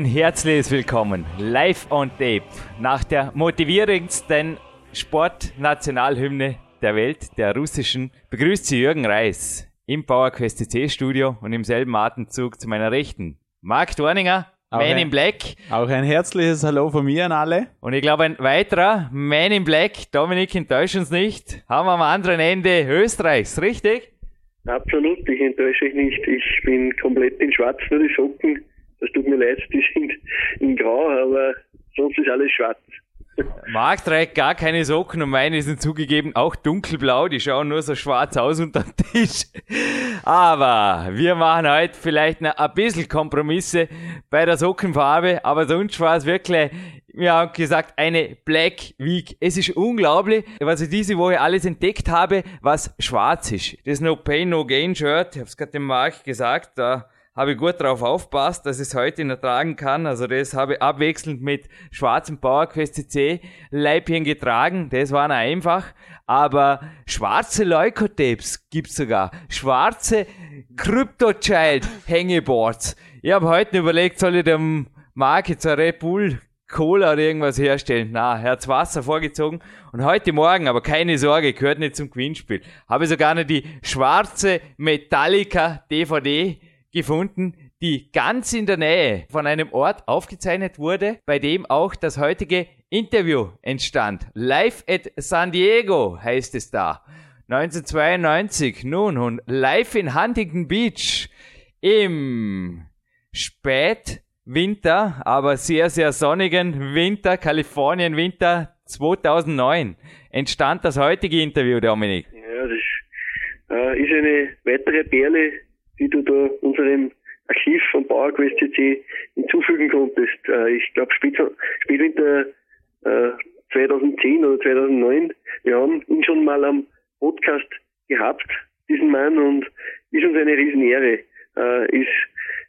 Ein herzliches Willkommen live on tape nach der motivierendsten Sportnationalhymne der Welt, der russischen, begrüßt Sie Jürgen Reis im PowerQuest CC Studio und im selben Atemzug zu meiner Rechten Marc Dorninger, Auch Man ein- in Black Auch ein herzliches Hallo von mir an alle. und ich glaube ein weiterer Man in Black, Dominik, enttäusch uns nicht, haben wir am anderen Ende Österreichs, richtig? Absolut, ich enttäusche euch nicht. Ich bin komplett in schwarz, nur die Socken. Das tut mir leid, die sind in grau, aber sonst ist alles schwarz. Marc trägt gar keine Socken und meine sind zugegeben auch dunkelblau, die schauen nur so schwarz aus unter dem Tisch. Aber wir machen heute vielleicht noch ein bisschen Kompromisse bei der Sockenfarbe, aber sonst war es wirklich, wir haben gesagt, eine Black Week. Es ist unglaublich, was ich diese Woche alles entdeckt habe, was schwarz ist. Das No Pain No Gain Shirt, ich habe es gerade dem Marc gesagt, da habe ich gut drauf aufpasst, dass ich es heute noch tragen kann. Also das habe ich abwechselnd mit schwarzem PowerQuest CC Leibchen getragen. Das war einfach. Aber schwarze Leukotips gibt's sogar. Schwarze Crypto Child Hangeboards. Ich habe heute überlegt, soll ich dem jetzt ein Red Bull Cola oder irgendwas herstellen. Na, Herz Wasser vorgezogen. Und heute Morgen, aber keine Sorge, gehört nicht zum Gewinnspiel. Habe sogar noch die schwarze Metallica DVD gefunden, die ganz in der Nähe von einem Ort aufgezeichnet wurde, bei dem auch das heutige Interview entstand. Live at San Diego heißt es da. 1992, nun, und live in Huntington Beach im Spätwinter, aber sehr, sehr sonnigen Winter, Kalifornien Winter 2009 entstand das heutige Interview, Dominik. Ja, das äh, ist eine weitere Perle, die du da unserem Archiv von PowerQuest CC hinzufügen konntest. Äh, ich glaube Spätwinter äh, 2010 oder 2009. Wir haben ihn schon mal am Podcast gehabt, diesen Mann, und ist uns eine Riesenehre. Äh, ist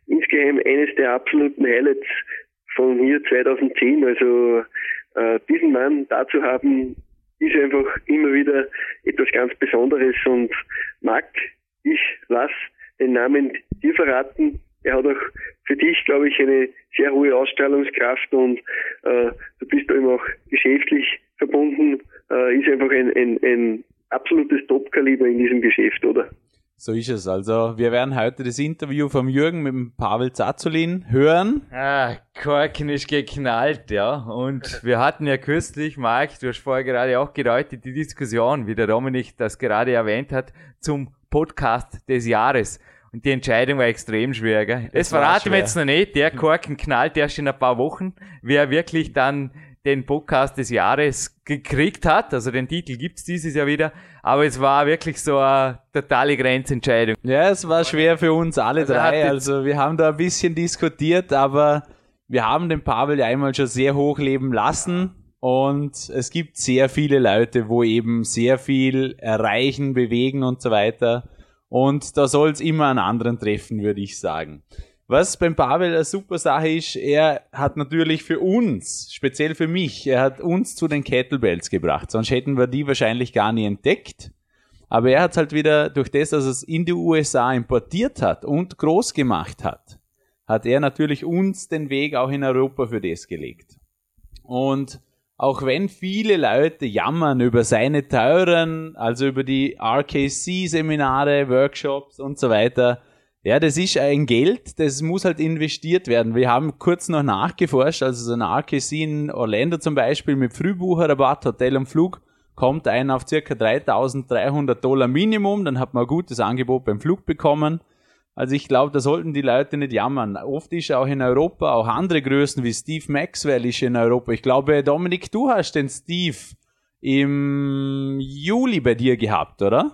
insgeheim eines der absoluten Highlights von hier 2010. Also äh, diesen Mann da zu haben, ist einfach immer wieder etwas ganz Besonderes und Marc, ich lass den Namen dir verraten. Er hat auch für dich, glaube ich, eine sehr hohe Ausstrahlungskraft und äh, du bist da immer auch geschäftlich verbunden. Äh, ist einfach ein, ein, ein absolutes Topkaliber in diesem Geschäft, oder? So ist es. Also, wir werden heute das Interview vom Jürgen mit dem Pavel Zazulin hören. Ah, Korken ist geknallt, ja. Und wir hatten ja kürzlich, Marc, du hast vorher gerade auch gedeutet, die Diskussion, wie der Dominik das gerade erwähnt hat, zum Podcast des Jahres. Und die Entscheidung war extrem schwer, gell? Das, Das war verraten wir schwer. jetzt noch nicht. Der Korken knallt erst in ein paar Wochen, wer wirklich dann den Podcast des Jahres gekriegt hat. Also den Titel gibt's dieses Jahr wieder. Aber es war wirklich so eine totale Grenzentscheidung. Ja, es war schwer für uns alle Also drei. Also, wir haben da ein bisschen diskutiert, aber wir haben den Pavel ja einmal schon sehr hoch leben lassen. Und es gibt sehr viele Leute, wo eben sehr viel erreichen, bewegen und so weiter. Und da soll es immer einen anderen treffen, würde ich sagen. Was beim Pavel eine super Sache ist, er hat natürlich für uns, speziell für mich, er hat uns zu den Kettlebells gebracht. Sonst hätten wir die wahrscheinlich gar nie entdeckt. Aber er hat halt wieder durch das, dass er es in die USA importiert hat und groß gemacht hat, hat er natürlich uns den Weg auch in Europa für das gelegt. Und auch wenn viele Leute jammern über seine teuren, also über die RKC-Seminare, Workshops und so weiter, ja, das ist ein Geld, das muss halt investiert werden. Wir haben kurz noch nachgeforscht, also so ein RKC in Orlando zum Beispiel mit Frühbucherrabatt, Hotel und Flug, kommt ein auf circa 3300 Dollar Minimum, dann hat man ein gutes Angebot beim Flug bekommen. Also ich glaube, da sollten die Leute nicht jammern. Oft ist auch in Europa, auch andere Größen wie Steve Maxwell ist in Europa. Ich glaube, Dominik, du hast den Steve im Juli bei dir gehabt, oder?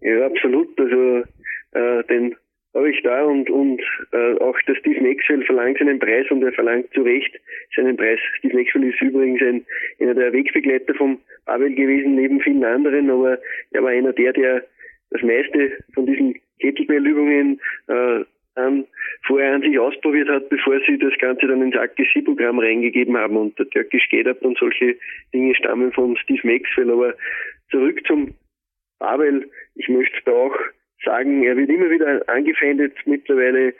Ja, absolut. Also äh, den habe ich da und, und äh, auch der Steve Maxwell verlangt seinen Preis und er verlangt zu Recht seinen Preis. Steve Maxwell ist übrigens ein, einer der Wegbegleiter vom Abel gewesen, neben vielen anderen, aber er war einer der, der das meiste von diesen Kettlebell-Übungen äh, an, vorher an sich ausprobiert hat, bevor sie das Ganze dann ins AKC-Programm reingegeben haben. Und der Turkish Get und solche Dinge stammen von Steve Maxwell. Aber zurück zum Abel. Ich möchte da auch sagen, er wird immer wieder angefeindet. Mittlerweile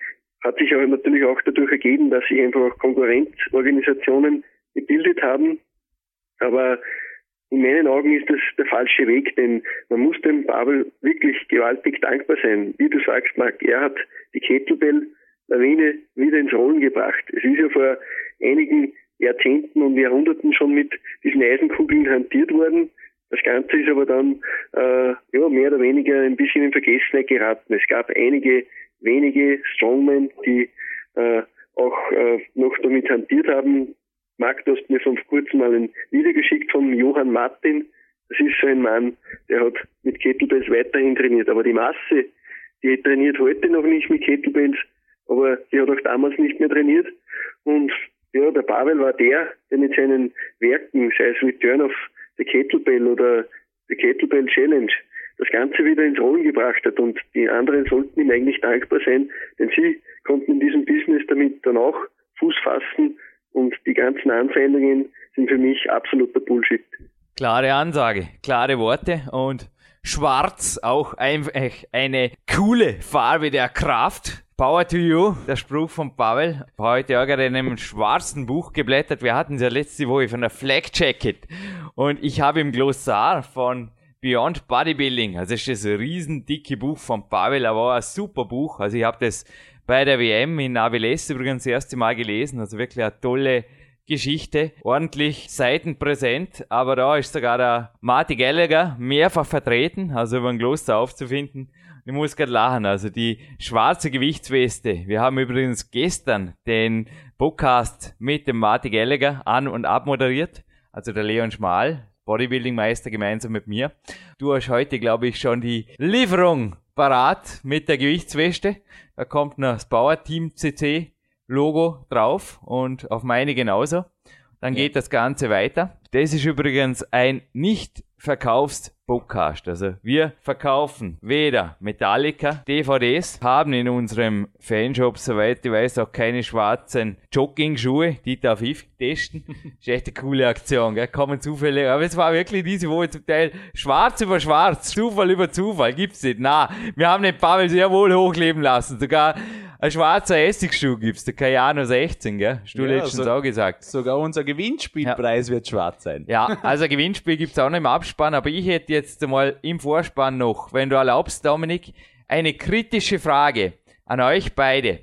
hat sich aber natürlich auch dadurch ergeben, dass sich einfach auch Konkurrenzorganisationen gebildet haben. Aber in meinen Augen ist das der falsche Weg, denn man muss dem Babel wirklich gewaltig dankbar sein. Wie du sagst, Marc, er hat die Kettlebell-Lawine wieder ins Rollen gebracht. Es ist ja vor einigen Jahrzehnten und Jahrhunderten schon mit diesen Eisenkugeln hantiert worden. Das Ganze ist aber dann äh, ja, mehr oder weniger ein bisschen in Vergessenheit geraten. Es gab einige wenige Strongmen, die äh, auch äh, noch damit hantiert haben. Marc, du hast mir vor kurzem mal ein Video geschickt von Johann Martin. Das ist so ein Mann, der hat mit Kettlebells weiterhin trainiert. Aber die Masse, die trainiert heute noch nicht mit Kettlebells, aber die hat auch damals nicht mehr trainiert. Und ja, der Pavel war der, der mit seinen Werken, sei es Return of the Kettlebell oder the Kettlebell Challenge, das Ganze wieder ins Rollen gebracht hat. Und die anderen sollten ihm eigentlich dankbar sein, denn sie konnten in diesem Business damit dann auch Fuß fassen und die ganzen Anfeindungen sind für mich absoluter Bullshit. Klare Ansage, klare Worte und schwarz auch einfach eine coole Farbe der Kraft. Power to you, der Spruch von Pavel. Heute auch gerade in einem schwarzen Buch geblättert. Wir hatten es ja letzte Woche von der Flag Jacket. Und ich habe im Glossar von Beyond Bodybuilding, also das ist das riesen dicke Buch von Pavel, aber ein super Buch. Also ich habe das bei der WM in Avilés übrigens das erste Mal gelesen, also wirklich eine tolle Geschichte, ordentlich seitenpräsent, aber da ist sogar der Marty Gallagher mehrfach vertreten, also über ein Kloster aufzufinden. Ich muss gerade lachen, also die schwarze Gewichtsweste. Wir haben übrigens gestern den Podcast mit dem Marty Gallagher an- und abmoderiert, also der Leon Schmal, Bodybuilding-Meister gemeinsam mit mir. Du hast heute, glaube ich, schon die Lieferung parat mit der Gewichtsweste. Da kommt noch das Bauer Team CC Logo drauf und auf meine genauso. Dann geht das Ganze weiter. Das ist übrigens ein nicht verkaufst Podcast. Also wir verkaufen weder Metallica DVDs, haben in unserem Fanshop, soweit ich weiß, auch keine schwarzen Jogging-Schuhe. Die darf ich testen. ist echt eine coole Aktion, gell? Kommen Zufälle. Aber es war wirklich diese Woche zum Teil schwarz über schwarz, Zufall über Zufall. Gibt's nicht. Na, wir haben den Pavel sehr wohl hochleben lassen. Sogar ein schwarzer Essigschuh gibt's, der Cayano 16, gell? Hast du ja, letztens so, auch gesagt. Sogar unser Gewinnspielpreis ja. wird schwarz sein. Ja, also ein Gewinnspiel gibt's auch noch im Abspann, aber ich hätte jetzt mal im Vorspann noch, wenn du erlaubst, Dominik, eine kritische Frage an euch beide.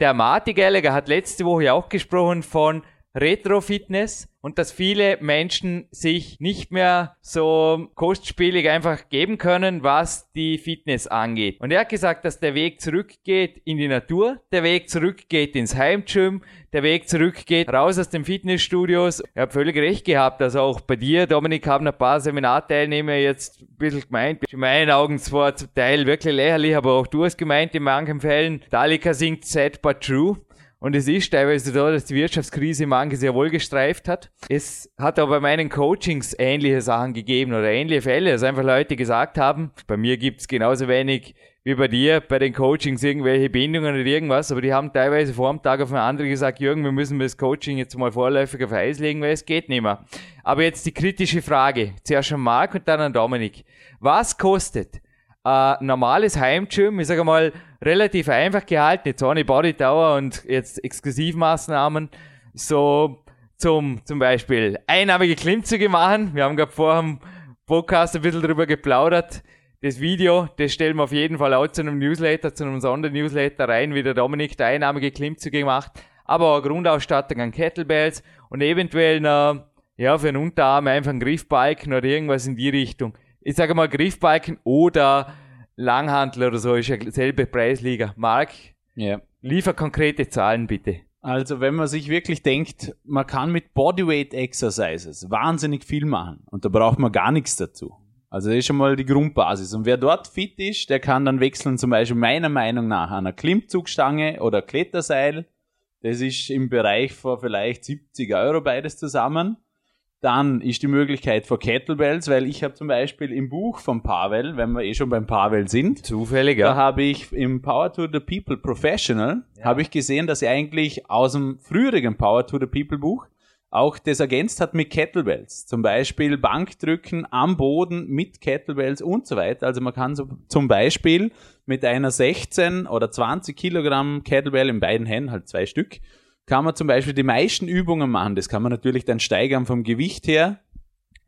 Der Marty Gallagher hat letzte Woche auch gesprochen von Retro-Fitness und dass viele Menschen sich nicht mehr so kostspielig einfach geben können, was die Fitness angeht. Und er hat gesagt, dass der Weg zurückgeht in die Natur, der Weg zurückgeht ins Heimgym, der Weg zurückgeht raus aus den Fitnessstudios. Er hat völlig recht gehabt, also auch bei dir, Dominik, haben ein paar Seminarteilnehmer jetzt ein bisschen gemeint, in meinen Augen zwar zum Teil wirklich lächerlich, aber auch du hast gemeint in manchen Fällen, Dalika singt sad but true. Und es ist teilweise so, dass die Wirtschaftskrise manche sehr wohl gestreift hat. Es hat aber bei meinen Coachings ähnliche Sachen gegeben oder ähnliche Fälle, dass einfach Leute gesagt haben, bei mir gibt's genauso wenig wie bei dir bei den Coachings irgendwelche Bindungen oder irgendwas, aber die haben teilweise vor dem Tag auf einen anderen gesagt, Jürgen, wir müssen das Coaching jetzt mal vorläufig auf Eis legen, weil es geht nicht mehr. Aber jetzt die kritische Frage, zuerst an Marc und dann an Dominik. Was kostet ein normales Heimgym, ich sage mal, relativ einfach gehalten, jetzt ohne Bodytower und jetzt Exklusivmaßnahmen, so zum, zum Beispiel einnahmige Klimmzüge machen. Wir haben gerade vor dem Podcast ein bisschen drüber geplaudert. Das Video, das stellen wir auf jeden Fall auch zu einem Newsletter, zu einem Sondernewsletter rein, wie der Dominik der einnahmige Klimmzüge macht. Aber auch Grundausstattung an Kettlebells und eventuell noch, ja, für einen Unterarm einfach ein Griffbalken oder irgendwas in die Richtung. Ich sage mal Griffbalken oder Langhandel oder so ist ja selbe Preisliga. Marc, Ja. liefer konkrete Zahlen bitte. Also wenn man sich wirklich denkt, man kann mit Bodyweight Exercises wahnsinnig viel machen und da braucht man gar nichts dazu. Also das ist schon mal die Grundbasis. Und wer dort fit ist, der kann dann wechseln zum Beispiel meiner Meinung nach an einer Klimmzugstange oder Kletterseil. Das ist im Bereich von vielleicht 70 Euro beides zusammen. Dann ist die Möglichkeit für Kettlebells, weil ich habe zum Beispiel im Buch von Pavel, wenn wir eh schon beim Pavel sind, Zufällig, da ja. habe ich im Power to the People Professional habe ich gesehen, dass er eigentlich aus dem früheren Power to the People Buch auch das ergänzt hat mit Kettlebells. Zum Beispiel Bankdrücken am Boden mit Kettlebells und so weiter. Also man kann so zum Beispiel mit einer 16 oder 20 Kilogramm Kettlebell in beiden Händen, halt zwei Stück, kann man zum Beispiel die meisten Übungen machen. Das kann man natürlich dann steigern vom Gewicht her.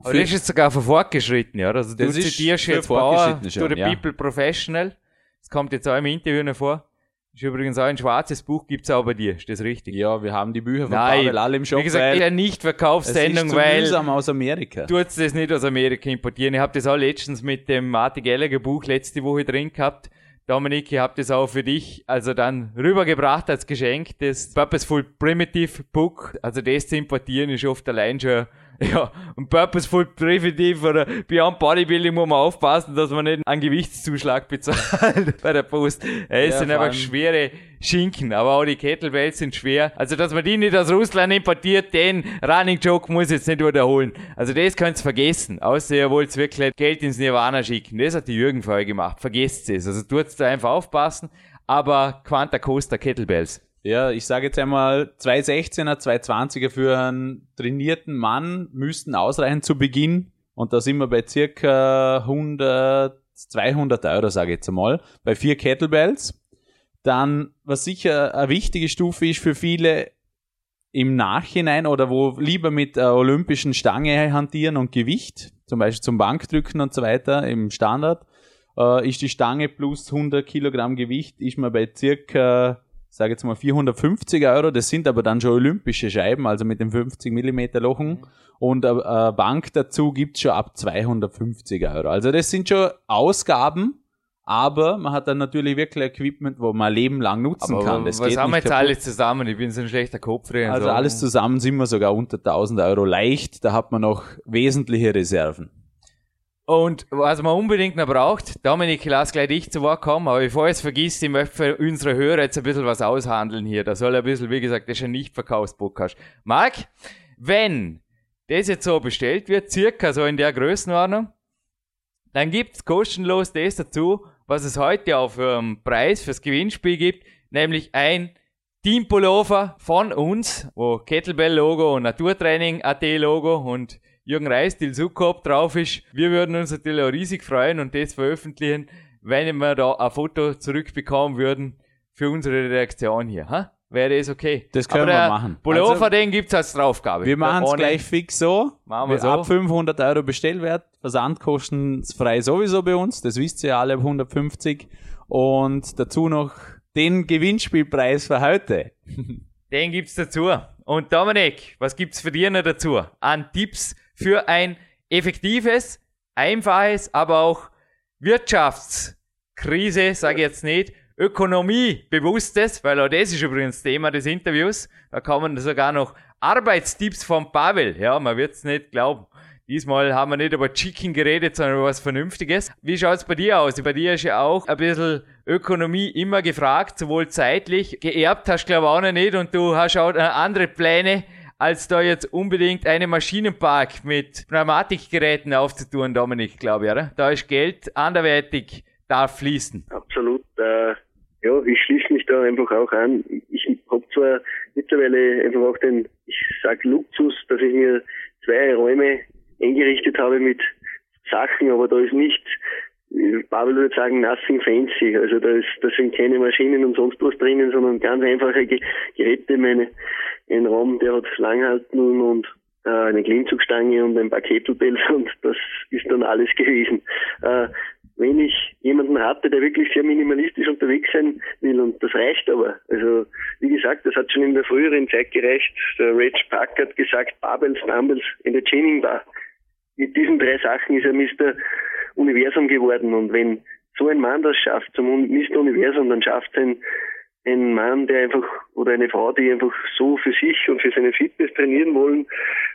Aber das ist sogar für fortgeschritten, ja. Also du Das ist zitierst jetzt Bauer Fortgeschrittene to schon, the ja. People Professional. Das kommt jetzt auch im Interview noch vor. Ist übrigens auch ein schwarzes Buch, gibt's auch bei dir. Ist das richtig? Ja, wir haben die Bücher von Nein, Pavel alle im Shop. Wie gesagt, weil es ist Nicht-Verkaufssendung, zu weil mühsam aus Amerika. du jetzt das nicht aus Amerika importieren. Ich habe das auch letztens mit dem Martin Gallagher Buch letzte Woche drin gehabt. Dominik, ich habe das auch für dich also dann rübergebracht als Geschenk. Das Purposeful Primitive Book, also das zu importieren, ist oft allein schon, ja, und Purposeful Primitive oder Beyond Bodybuilding muss man aufpassen, dass man nicht einen Gewichtszuschlag bezahlt bei der Post. Es Ja, sind einfach schwere Schinken, aber auch die Kettlebells sind schwer. Also, dass man die nicht aus Russland importiert, den Running Joke muss ich jetzt nicht wiederholen. Also, das könnt ihr vergessen. Außer ihr wollt wirklich Geld ins Nirvana schicken. Das hat die Jürgen vorher gemacht. Vergesst es. Also, tut's da einfach aufpassen. Aber Quanta Costa Kettlebells. Ja, ich sage jetzt einmal, 216er, 220er für einen trainierten Mann müssten ausreichen zu Beginn. Und da sind wir bei circa 100, 200 Euro, sage ich jetzt einmal, bei vier Kettlebells. Dann, was sicher eine wichtige Stufe ist für viele im Nachhinein oder wo lieber mit der olympischen Stange hantieren und Gewicht, zum Beispiel zum Bankdrücken und so weiter im Standard, äh, ist die Stange plus 100 Kilogramm Gewicht, ist man bei circa, sage jetzt mal 450 Euro. Das sind aber dann schon olympische Scheiben, also mit den 50 Millimeter Lochen. Und eine eine Bank dazu gibt's schon ab 250 Euro. Also das sind schon Ausgaben, aber man hat dann natürlich wirklich Equipment, wo man ein Leben lang nutzen Aber kann. Das was haben wir jetzt kaputt. alles zusammen? Ich bin so ein schlechter Kopf. Also alles zusammen sind wir sogar unter 1000 Euro leicht. Da hat man noch wesentliche Reserven. Und was man unbedingt noch braucht, Dominik, lass gleich dich zu Wort kommen, aber bevor ich es vergisst, ich möchte für unsere Hörer jetzt ein bisschen was aushandeln hier. Da soll ein bisschen, wie gesagt, das ist ein Nicht-Verkaufspodcast. Marc, wenn das jetzt so bestellt wird, circa so in der Größenordnung, dann gibt's kostenlos das dazu, was es heute auch für einen Preis fürs Gewinnspiel gibt, nämlich ein Teampullover von uns, wo Kettlebell-Logo und Naturtraining.at-Logo und Jürgen Reis, Til Sukop drauf ist. Wir würden uns natürlich auch riesig freuen und das veröffentlichen, wenn wir da ein Foto zurückbekommen würden für unsere Reaktion hier. Ha? Wäre das okay? Das können wir machen. Pullover, Also, den gibt's als Draufgabe. Wir machen es gleich fix so. Machen wir so. Ab 500 Euro Bestellwert, versandkostenfrei sowieso bei uns. Das wisst ihr alle ab 150. Und dazu noch den Gewinnspielpreis für heute. Den gibt's dazu. Und Dominik, was gibt's für dich noch dazu? An Tipps für ein effektives, einfaches, aber auch Wirtschaftskrise, sage ich jetzt nicht, Ökonomiebewusstes, weil auch das ist übrigens Thema des Interviews. Da kommen sogar noch Arbeitstipps von Pavel. Ja, man wird's nicht glauben. Diesmal haben wir nicht über Chicken geredet, sondern über was Vernünftiges. Wie schaut's bei dir aus? Bei dir ist ja auch ein bisschen Ökonomie immer gefragt, sowohl zeitlich. Geerbt hast du glaube ich auch noch nicht und du hast auch andere Pläne, als da jetzt unbedingt einen Maschinenpark mit Pneumatikgeräten aufzutun, Dominik, glaube ich, oder? Da ist Geld anderweitig darf fließen. Absolut. Äh, ja, ich schließe mich da einfach auch an. Ich habe zwar mittlerweile einfach auch den, ich sag Luxus, dass ich mir zwei Räume eingerichtet habe mit Sachen, aber da ist nicht, Pavel würde sagen, nothing fancy. Also da, ist, da sind keine Maschinen und sonst was drinnen, sondern ganz einfache Geräte. Meine, ein Raum, der hat Langhalten und äh, eine Klimmzugstange und ein paar Kettlebells und das ist dann alles gewesen. Äh, wenn ich jemanden hatte, der wirklich sehr minimalistisch unterwegs sein will und das reicht aber. Also wie gesagt, das hat schon in der früheren Zeit gereicht. Der Reg Park hat gesagt, Barbells, Dumbbells in der Chaining Bar. Mit diesen drei Sachen ist er Mr. Universum geworden und wenn so ein Mann das schafft zum Mr. Universum, dann schafft ein ein Mann, der einfach oder eine Frau, die einfach so für sich und für seine Fitness trainieren wollen,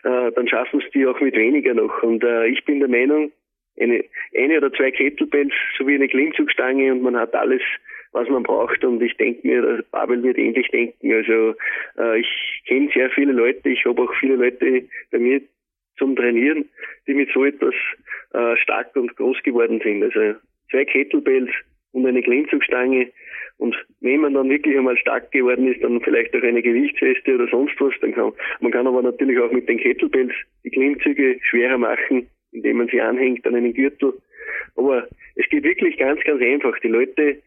äh, dann schaffen es die auch mit weniger noch. Und äh, ich bin der Meinung, eine, eine oder zwei Kettlebells sowie eine Klimmzugstange und man hat alles, was man braucht. Und ich denke mir, der Babel wird ähnlich denken. Also äh, ich kenne sehr viele Leute, ich habe auch viele Leute bei mir zum Trainieren, die mit so etwas äh, stark und groß geworden sind. Also zwei Kettlebells und eine Klimmzugstange. Und wenn man dann wirklich einmal stark geworden ist, dann vielleicht auch eine Gewichtsweste oder sonst was. Dann kann man kann aber natürlich auch mit den Kettlebells die Klimmzüge schwerer machen indem man sie anhängt an einen Gürtel. Aber es geht wirklich ganz, ganz einfach. Die Leute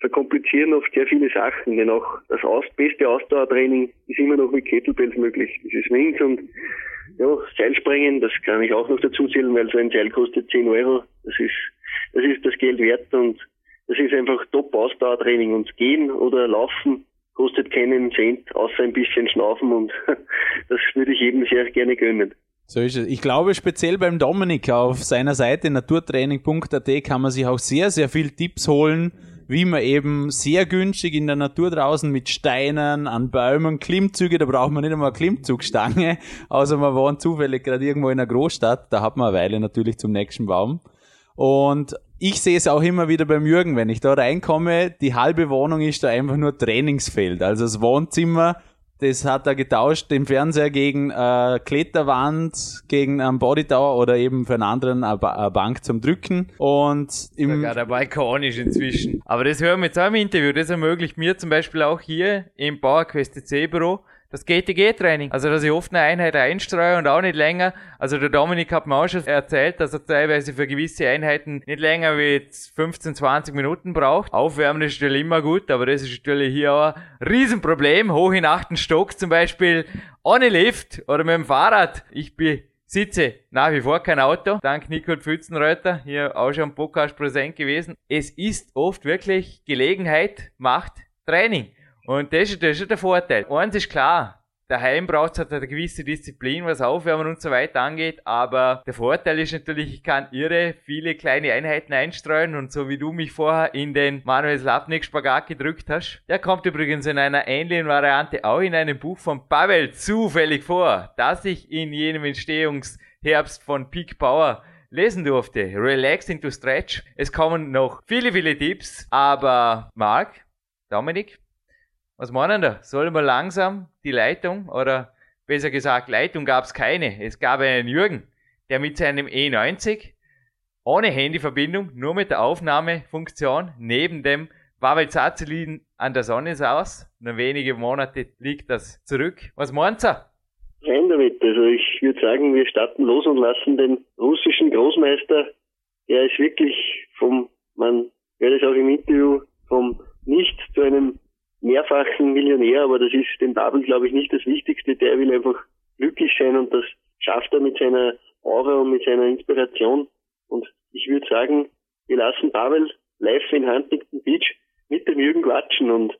verkomplizieren oft sehr viele Sachen, denn auch das beste Ausdauertraining ist immer noch mit Kettlebells möglich. Diese Swings und ja, Seilspringen, das kann ich auch noch dazu zählen, weil so ein Seil kostet 10 Euro. Das ist, das ist das Geld wert und das ist einfach Top-Ausdauertraining und Gehen oder Laufen kostet keinen Cent, außer ein bisschen Schnaufen und das würde ich jedem sehr gerne gönnen. So ist es. Ich glaube, speziell beim Dominik auf seiner Seite naturtraining.at kann man sich auch sehr, sehr viel Tipps holen, wie man eben sehr günstig in der Natur draußen mit Steinen, an Bäumen, Klimmzüge, da braucht man nicht einmal Klimmzugstange, außer man wohnt zufällig gerade irgendwo in einer Großstadt, da hat man eine Weile natürlich zum nächsten Baum. Und ich sehe es auch immer wieder beim Jürgen, wenn ich da reinkomme, die halbe Wohnung ist da einfach nur Trainingsfeld. Also das Wohnzimmer das hat er getauscht, den Fernseher gegen äh, Kletterwand, gegen einen Body Tower oder eben für einen anderen eine, eine Bank zum Drücken. Und im Sogar der Balkon ist inzwischen. Aber das hören wir jetzt auch im Interview. Das ermöglicht mir zum Beispiel auch hier im PowerQuest C Büro das GTG-Training. Also, dass ich oft eine Einheit einstreue und auch nicht länger. Also, der Dominik hat mir auch schon erzählt, dass er teilweise für gewisse Einheiten nicht länger wie 15, 20 Minuten braucht. Aufwärmen ist natürlich immer gut, aber das ist natürlich hier auch ein Riesenproblem. Hoch in achten Stock zum Beispiel ohne Lift oder mit dem Fahrrad. Ich bin sitze nach wie vor kein Auto. Dank Nicole Pfützenreuter, hier auch schon im Podcast präsent gewesen. Es ist oft wirklich Gelegenheit, macht Training. Und das ist, das ist der Vorteil. Eins ist klar, Daheim braucht es halt eine gewisse Disziplin, was Aufwärmen und so weiter angeht, aber der Vorteil ist natürlich, ich kann irre viele kleine Einheiten einstreuen und so wie du mich vorher in den Manuel Slapnik Spagat gedrückt hast, der kommt übrigens in einer ähnlichen Variante auch in einem Buch von Pavel zufällig vor, das ich in jenem Entstehungsherbst von Peak Power lesen durfte. Relax into Stretch. Es kommen noch viele, viele Tipps, aber Marc, Dominik, was meinen da? Sollen wir langsam die Leitung oder besser gesagt, Leitung gab es keine. Es gab einen Jürgen, der mit seinem E90 ohne Handyverbindung, nur mit der Aufnahmefunktion neben dem Pavel Zazelin an der Sonne saß. Nur wenige Monate liegt das zurück. Was meint ihr? Rein damit. Also ich würde sagen, wir starten los und lassen den russischen Großmeister, der ist wirklich vom, man hört es auch im Interview, vom Nicht zu einem mehrfachen Millionär, aber das ist dem Babel, glaube ich, nicht das Wichtigste. Der will einfach glücklich sein und das schafft er mit seiner Aura und mit seiner Inspiration. Und ich würde sagen, wir lassen Babel live in Huntington Beach mit dem Jürgen quatschen und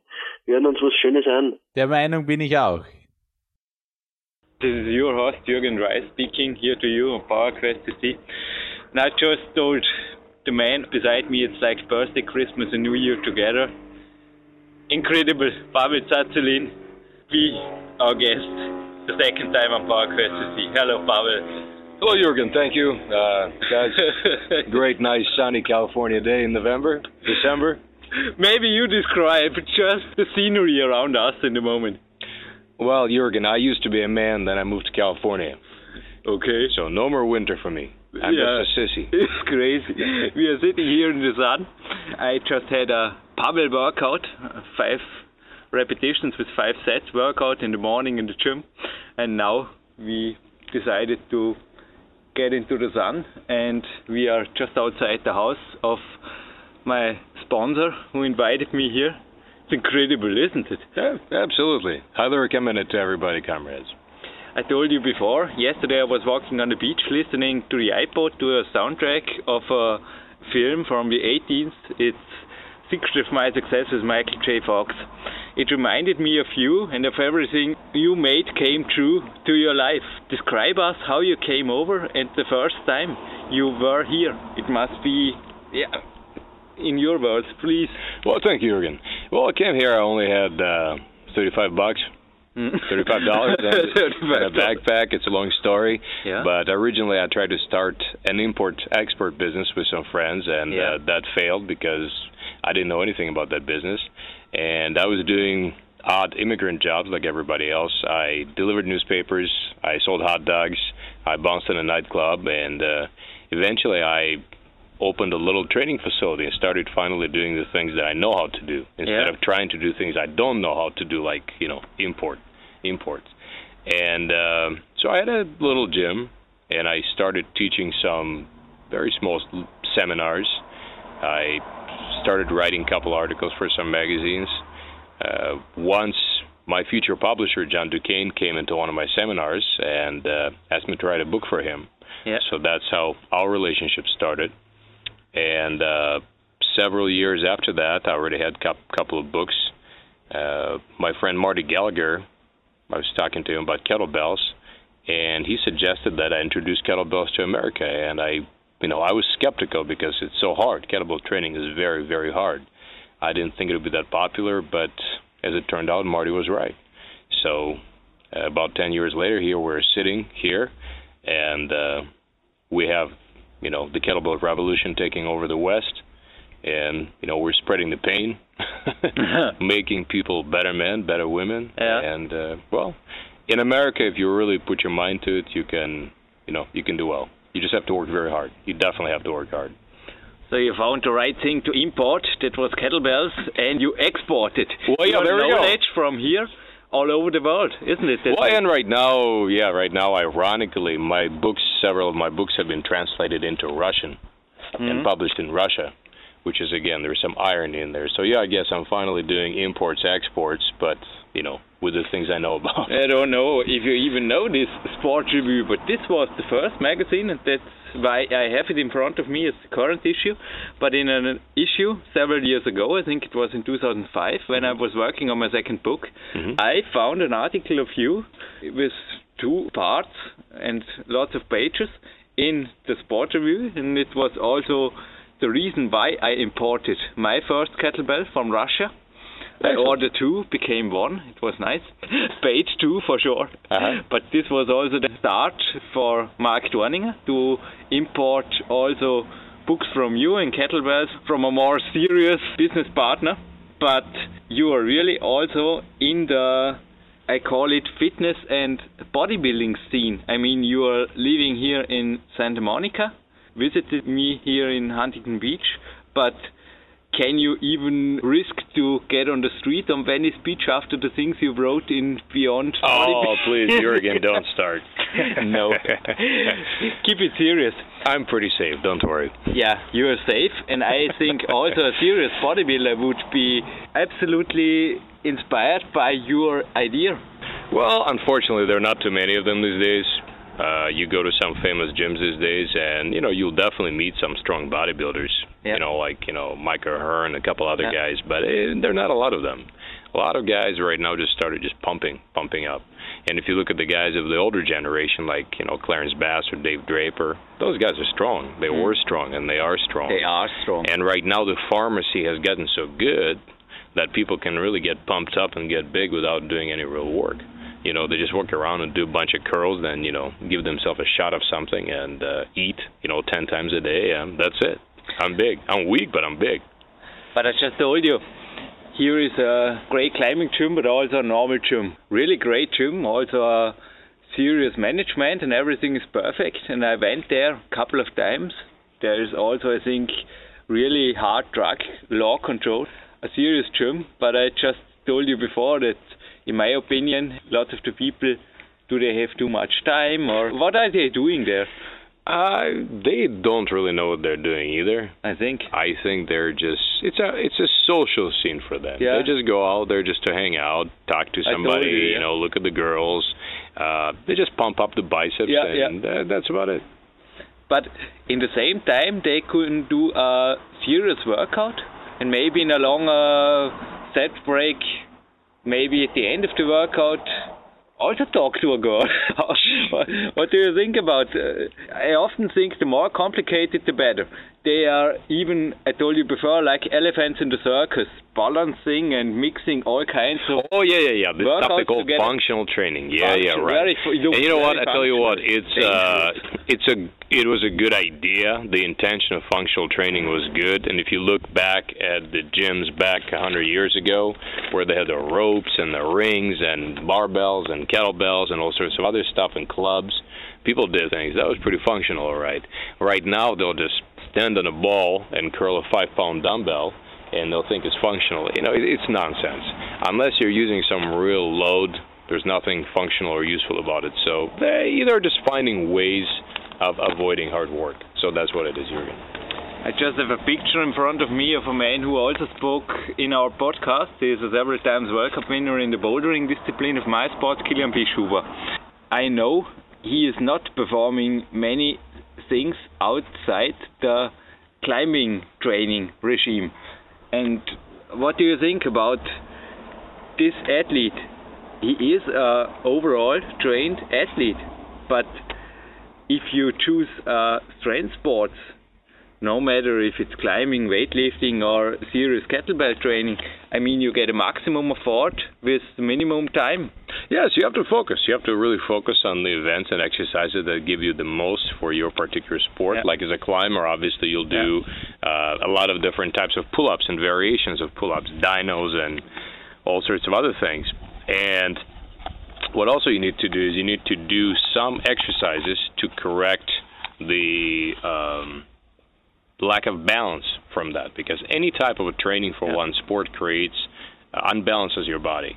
hören uns was Schönes an. Der Meinung bin ich auch. This is your host Jürgen Rice speaking here to you on PowerQuest to see. Now just told the man beside me it's like birthday, Christmas and New Year together. Incredible Pavel Tsatsouline be our guest the second time on PowerQuest to see. Hello, Pavel. Hello, Jurgen. Thank you. Uh, guys, great, nice, sunny California day in November, December. Maybe you describe just the scenery around us in the moment. Well, Jurgen, I used to be a man, then I moved to California. Okay. So no more winter for me. I'm Yeah. just a sissy. It's crazy. We are sitting here in the sun. I just had a Pavel workout, five repetitions with five sets workout in the morning in the gym, and now we decided to get into the sun, and we are just outside the house of my sponsor who invited me here. It's incredible, isn't it? Yeah, absolutely. Highly recommend it to everybody, comrades. I told you before, yesterday I was walking on the beach listening to the iPod to a soundtrack of a film from the 18th. It's Secret of My Success with Michael J. Fox. It reminded me of you and of everything you made came true to your life. Describe us how you came over and the first time you were here. It must be, yeah, in your words, please. Well, thank you, Jurgen. Well, I came here. I only had uh, 35 bucks. Thirty-five dollars and a $35. backpack. It's a long story, Yeah. but originally I tried to start an import-export business with some friends, and Yeah. uh, that failed because I didn't know anything about that business, and I was doing odd immigrant jobs like everybody else. I delivered newspapers, I sold hot dogs, I bounced in a nightclub, and uh, eventually I opened a little training facility and started finally doing the things that I know how to do instead Yeah. of trying to do things I don't know how to do, like you know import, imports. And um so I had a little gym, and I started teaching some very small seminars. I started writing a couple articles for some magazines. Uh, once my future publisher John Duquesne came into one of my seminars and uh, asked me to write a book for him. Yeah. So that's how our relationship started. And uh, several years after that, I already had a cou- couple of books. Uh, my friend Marty Gallagher, I was talking to him about kettlebells, and he suggested that I introduce kettlebells to America. And I, you know, I was skeptical because it's so hard. Kettlebell training is very, very hard. I didn't think it would be that popular, but as it turned out, Marty was right. So uh, about 10 years later, here we're sitting here, and uh, we have, you know, the kettlebell revolution taking over the West, and you know we're spreading the pain, making people better men, better women, Yeah. and uh, well, in America, if you really put your mind to it, you can, you know, you can do well. You just have to work very hard. You definitely have to work hard. So you found the right thing to import, that was kettlebells, and you exported Well, yeah, there we go. knowledge from here all over the world, isn't it? That- Well, and right now, yeah, right now, ironically, my books, several of my books have been translated into Russian and mm-hmm. published in Russia, which is again, there's some irony in there. So yeah, I guess I'm finally doing imports, exports, but you know, with the things I know about. I don't know if you even know this sport review, but this was the first magazine, and that's why I have it in front of me as the current issue. But in an issue several years ago, I think it was in 2005, when I was working on my second book, mm-hmm. I found an article of you with two parts and lots of pages in the sport review, and it was also the reason why I imported my first kettlebell from Russia. I Excellent. ordered two, became one. It was nice. Page two for sure. Uh-huh. But this was also the start for Mark Dorninger to import also books from you and kettlebells from a more serious business partner. But you are really also in the, I call it fitness and bodybuilding scene. I mean, you are living here in Santa Monica, visited me here in Huntington Beach, but can you even risk to get on the street on Venice Beach after the things you wrote in Beyond? Oh, please, Jurgen, don't start. no. Keep it serious. I'm pretty safe. Don't worry. Yeah, you are safe, and I think also a serious bodybuilder would be absolutely inspired by your idea. Well, unfortunately, there are not too many of them these days. Uh, you go to some famous gyms these days, and you know you'll definitely meet some strong bodybuilders. You know, like you know Micah Hearn, and a couple other guys, but eh, there are not a lot of them. A lot of guys right now just started just pumping, pumping up. And if you look at the guys of the older generation, like you know Clarence Bass or Dave Draper, those guys are strong. They were strong, and they are strong. Mm. They are strong. And right now, the pharmacy has gotten so good that people can really get pumped up and get big without doing any real work. You know, they just walk around and do a bunch of curls, then you know, give themselves a shot of something and uh, eat, you know, ten times a day, and that's it. I'm big. I'm weak, but I'm big. But I just told you, here is a great climbing gym, but also a normal gym. Really great gym, also a serious management, and everything is perfect. And I went there a couple of times. There is also, I think, really hard drug law control, a serious gym. But I just told you before that, in my opinion, lots of the people do they have too much time, or what are they doing there? Uh, they don't really know what they're doing either. I think. I think they're just it's a it's a social scene for them. Yeah. They just go out there just to hang out, talk to somebody, you, yeah. you know, look at the girls. Uh, they just pump up the biceps, Yeah, and Uh, that's about it. But in the same time, they couldn't do a serious workout, and maybe in a longer set break, maybe at the end of the workout, also talk to a girl. what, do you think about? Uh, I often think the more complicated, the better. They are even, I told you before, like elephants in the circus, balancing and mixing all kinds of. Oh yeah, yeah, yeah. This stuff they call functional training. Yeah, yeah, Function- right. very fu- and you know what? I tell you what, it's uh, it's a it was a good idea. The intention of functional training was good, and if you look back at the gyms back a hundred years ago, where they had the ropes and the rings and barbells and kettlebells and all sorts of other stuff and clubs, people did things that was pretty functional, all right. Right now, they'll just stand on a ball and curl a five-pound dumbbell and they'll think it's functional. You know, it, it's nonsense. Unless you're using some real load, there's nothing functional or useful about it. So they either are just finding ways of avoiding hard work. So that's what it is, Jürgen. I just have a picture in front of me of a man who also spoke in our podcast. He is a several times World Cup winner in the bouldering discipline of my sport, Kilian Bischhuber. I know he is not performing many things outside the climbing training regime. And what do you think about this athlete? He is a overall trained athlete, but if you choose uh, strength sports, no matter if it's climbing, weightlifting, or serious kettlebell training, I mean, you get a maximum of effort with minimum time. Yes, you have to focus. You have to really focus on the events and exercises that give you the most for your particular sport. Yeah. Like as a climber, obviously you'll do uh, a lot of different types of pull-ups and variations of pull-ups, dynos, and all sorts of other things. And what also you need to do is you need to do some exercises to correct the um, lack of balance from that because any type of a training for one sport creates uh, unbalances your body.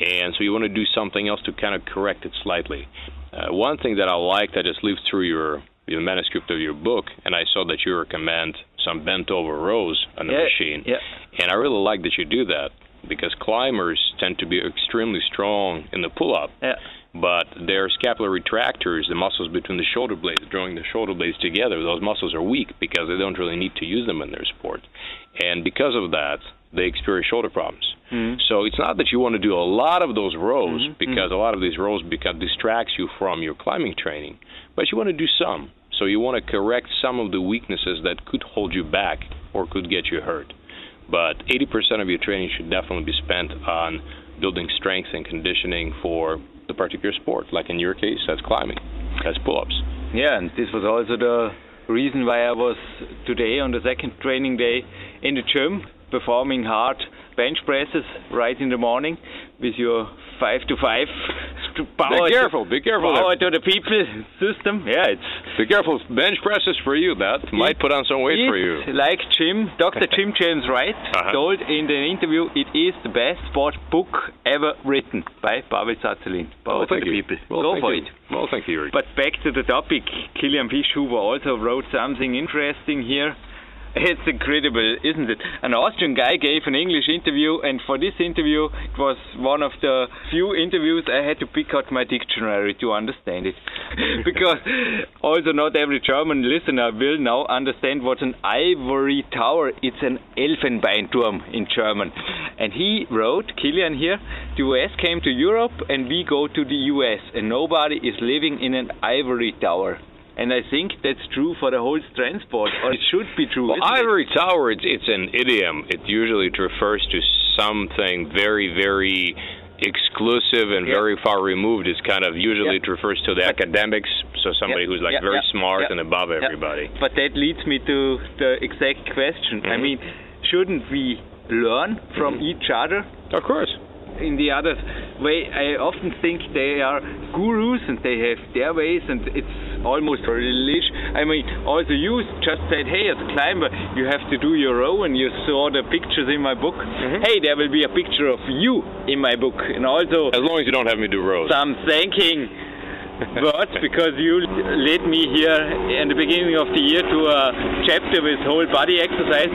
And so you want to do something else to kind of correct it slightly. Uh, one thing that i like that just lived through your your manuscript of your book and i saw that you recommend some bent over rows on the Yeah, machine. yeah. and i really like that you do that because climbers tend to be extremely strong in the pull up Yeah. But their scapular retractors, the muscles between the shoulder blades, drawing the shoulder blades together, those muscles are weak because they don't really need to use them in their sport. And because of that, they experience shoulder problems. Mhm. So it's not that you want to do a lot of those rows Mhm, because a lot of these rows become distracts you from your climbing training, but you want to do some. So you want to correct some of the weaknesses that could hold you back or could get you hurt. But 80% of your training should definitely be spent on building strength and conditioning for the particular sport. Like in your case, that's climbing, that's pull-ups. Yeah, and this was also the reason why I was today on the second training day in the gym performing hard bench presses right in the morning with your five to five power. Be careful, be careful. Power there. to the people system. Yeah, it's Be careful. Bench presses for you. That might put on some weight for you. Like Jim, Dr. Jim James Wright Uh-huh. told in the interview, it is the best sport book ever written by Pavel Zazelin. Power Well, to the you. people. Well, Go for you. it. Well, thank you, Yuri. But back to the topic, Kilian Fischhuber also wrote something interesting here. It's incredible, isn't it? An Austrian guy gave an English interview, and for this interview, it was one of the few interviews I had to pick out my dictionary to understand it. because also not every German listener will now understand what an ivory tower It's an Elfenbeinturm in German. And he wrote, Kilian here, the US came to Europe and we go to the US, and nobody is living in an ivory tower. And I think that's true for the whole strength sport, or it should be true. Well, isn't it? ivory tower, it's, it's an idiom. It usually refers to something very, very exclusive and Yeah. very far removed is kind of usually Yeah. it refers to the academics, so somebody Yeah, who's like very smart and above everybody. But that leads me to the exact question. I Mhm. mean, shouldn't we learn from Mhm. each other? Of course. In the other way, I often think they are gurus and they have their ways, and it's almost a religion. I mean, also you just said, hey, as a climber, you have to do your own. You saw the pictures in my book. Mhm. Hey, there will be a picture of you in my book, and also As long as you don't have me do rows. some thanking words because you led me here in the beginning of the year to a chapter with whole body exercise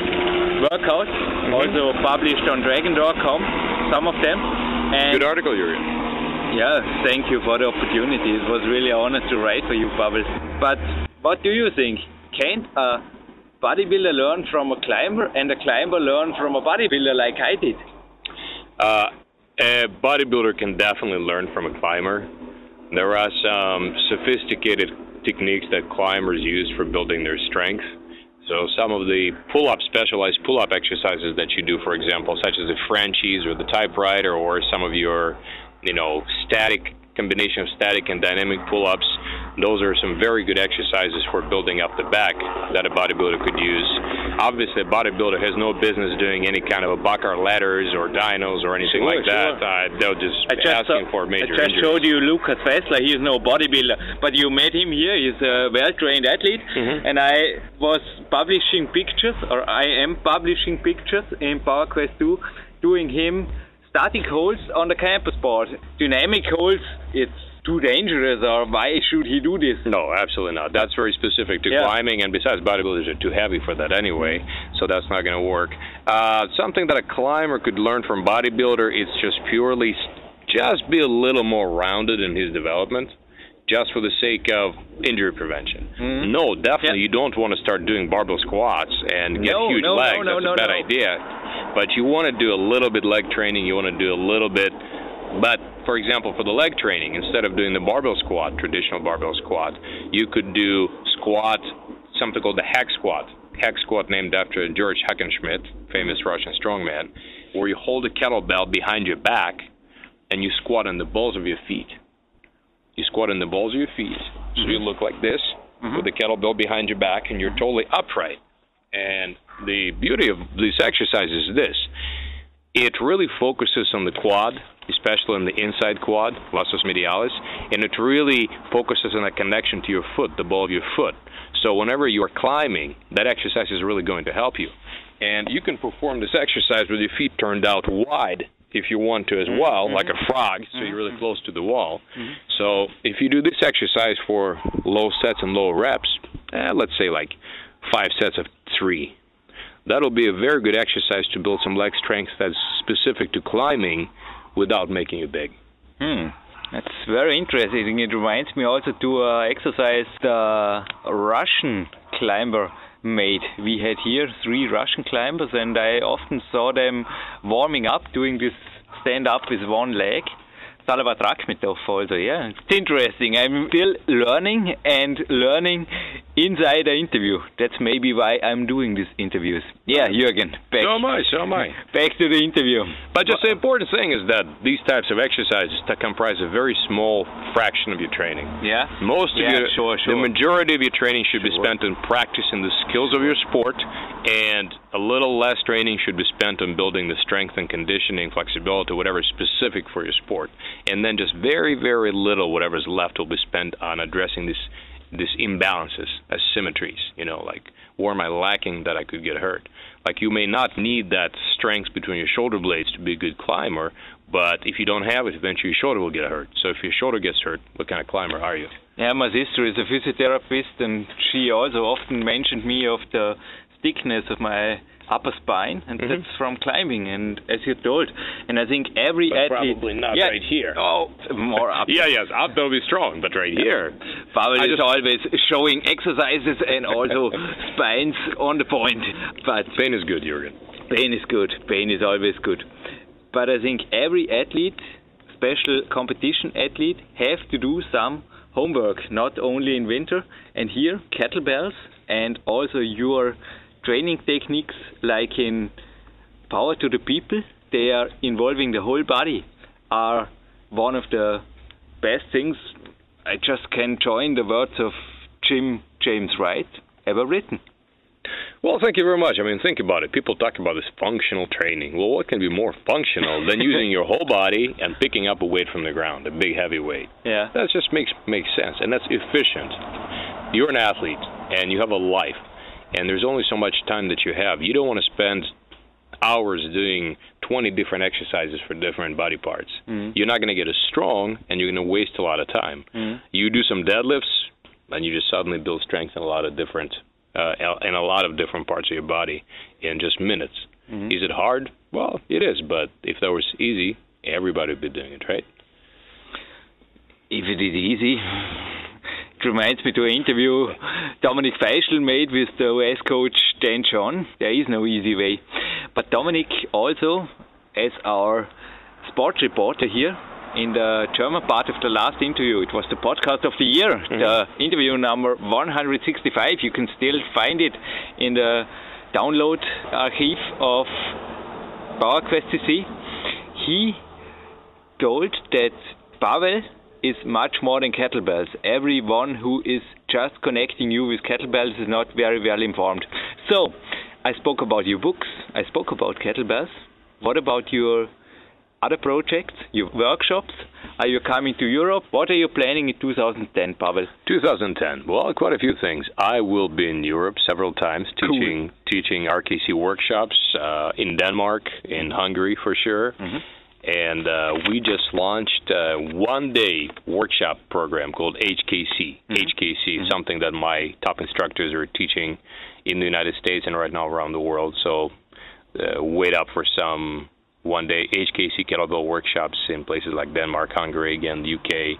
workouts, Mm-hmm. also published on dragon.com, some of them. And Good article, Jurgen. Yeah, thank you for the opportunity. It was really an honor to write for you, Bubbles. But what do you think? Can a bodybuilder learn from a climber and a climber learn from a bodybuilder like I did? Uh, a bodybuilder can definitely learn from a climber. There are some sophisticated techniques that climbers use for building their strength. So some of the pull-up, specialized pull-up exercises that you do, for example, such as the Frenchies or the typewriter, or some of your, you know, static combination of static and dynamic pull-ups. Those are some very good exercises for building up the back that a bodybuilder could use. Obviously, a bodybuilder has no business doing any kind of a Bakar ladders or dynos or anything Sure, like that. sure. Uh, they'll just, I just, asking saw- for major I just injuries. showed you Lucas Fessler. He's no bodybuilder, but you met him here. He's a well-trained athlete, Mhm. and I was publishing pictures, or I am publishing pictures in PowerQuest 2, doing him static holds on the campus board. Dynamic holds, it's too dangerous, or why should he do this? No, absolutely not. That's very specific to Yeah. climbing, and besides, bodybuilders are too heavy for that anyway, so that's not going to work. Uh, something that a climber could learn from bodybuilder is just purely just be a little more rounded in his development, just for the sake of injury prevention. Mhm. No, definitely, Yeah. you don't want to start doing barbell squats and get No, huge no, no, legs. no, that's a bad idea. But you want to do a little bit leg training. You want to do a little bit but for example, for the leg training, instead of doing the barbell squat, traditional barbell squat, you could do squat, something called the hack squat. Hack squat named after George Hackenschmidt, famous Russian strongman, where you hold a kettlebell behind your back and you squat on the balls of your feet. You squat on the balls of your feet, so you mm-hmm. look like this mm-hmm. with the kettlebell behind your back, and you're totally upright. And the beauty of this exercise is this it really focuses on the quad, especially on the inside quad, vastus medialis, and it really focuses on a connection to your foot, the ball of your foot. So whenever you are climbing, that exercise is really going to help you. And you can perform this exercise with your feet turned out wide if you want to as mm-hmm. well, like a mm-hmm. frog, so you're really mm-hmm. close to the wall. So if you do this exercise for low sets and low reps, eh, let's say like five sets of three, that'll be a very good exercise to build some leg strength that's specific to climbing without making it big. Hmm. That's very interesting. It reminds me also to uh, exercise the Russian climber made. We had here three Russian climbers, and I often saw them warming up, doing this stand up with one leg. Salavat Rakhmetov also, yeah. It's interesting. I'm still learning and learning inside the interview. That's maybe why I'm doing these interviews. Yeah, Jürgen, back, So am I, so am I. back to the interview. But just the important thing is that these types of exercises that comprise a very small fraction of your training. Yeah? Most of Yeah, your, sure, the majority of your training should be spent in practicing the skills of your sport, and a little less training should be spent on building the strength and conditioning, flexibility, whatever is specific for your sport, and then just very, very little, whatever's left, will be spent on addressing these these imbalances, asymmetries. You know, like where am I lacking that I could get hurt? Like you may not need that strength between your shoulder blades to be a good climber, but if you don't have it, eventually your shoulder will get hurt. So if your shoulder gets hurt, what kind of climber are you? Yeah, my sister is a physiotherapist, and she also often mentioned me of the thickness of my upper spine, and Mhm. that's from climbing. And as you told, and I think every But athlete, probably not yeah, right here. Oh, more up. Yeah, yes, up they'll be strong, but right here. Pavel I is just- always showing exercises and also spines on the point, but Pain is good, Jurgen. pain is good. Pain is always good. But I think every athlete, special competition athlete, have to do some homework, not only in winter. And here, kettlebells and also your training techniques, like in Power to the People, they are involving the whole body. are one of the best things. I just can join the words of Jim James Wright ever written. Well, thank you very much. I mean, think about it. People talk about this functional training. Well, what can be more functional than using your whole body and picking up a weight from the ground, a big heavy weight? Yeah. That just makes makes sense, and that's efficient. You're an athlete, and you have a life, and there's only so much time that you have. You don't want to spend hours doing 20 different exercises for different body parts. Mm-hmm. You're not going to get as strong, and you're going to waste a lot of time. Mm-hmm. You do some deadlifts, and you just suddenly build strength in a lot of different uh, in a lot of different parts of your body in just minutes. Mm-hmm. Is it hard? Well, it is, but if that was easy, everybody would be doing it, right? If it is easy, reminds me to an interview Dominic Feischl made with the US coach Dan John. There is no easy way. But Dominic also, as our sports reporter here, in the German part of the last interview. It was the podcast of the year, mm-hmm. the interview number 165. You can still find it in the download archive of PowerQuest CC. He told that Pavel is much more than kettlebells. Everyone who is just connecting you with kettlebells is not very well informed. So, I spoke about your books, I spoke about kettlebells. What about your other projects, your workshops? Are you coming to Europe? What are you planning in 2010, Pavel? 2010. Well, quite a few things. I will be in Europe several times Cool. teaching teaching RKC workshops uh, in Denmark, in Hungary for sure. And uh, we just launched a one day workshop program called HKC. HKC is something that my top instructors are teaching in the United States and right now around the world. So uh, wait up for some one day HKC kettlebell workshops in places like Denmark, Hungary, again, the UK.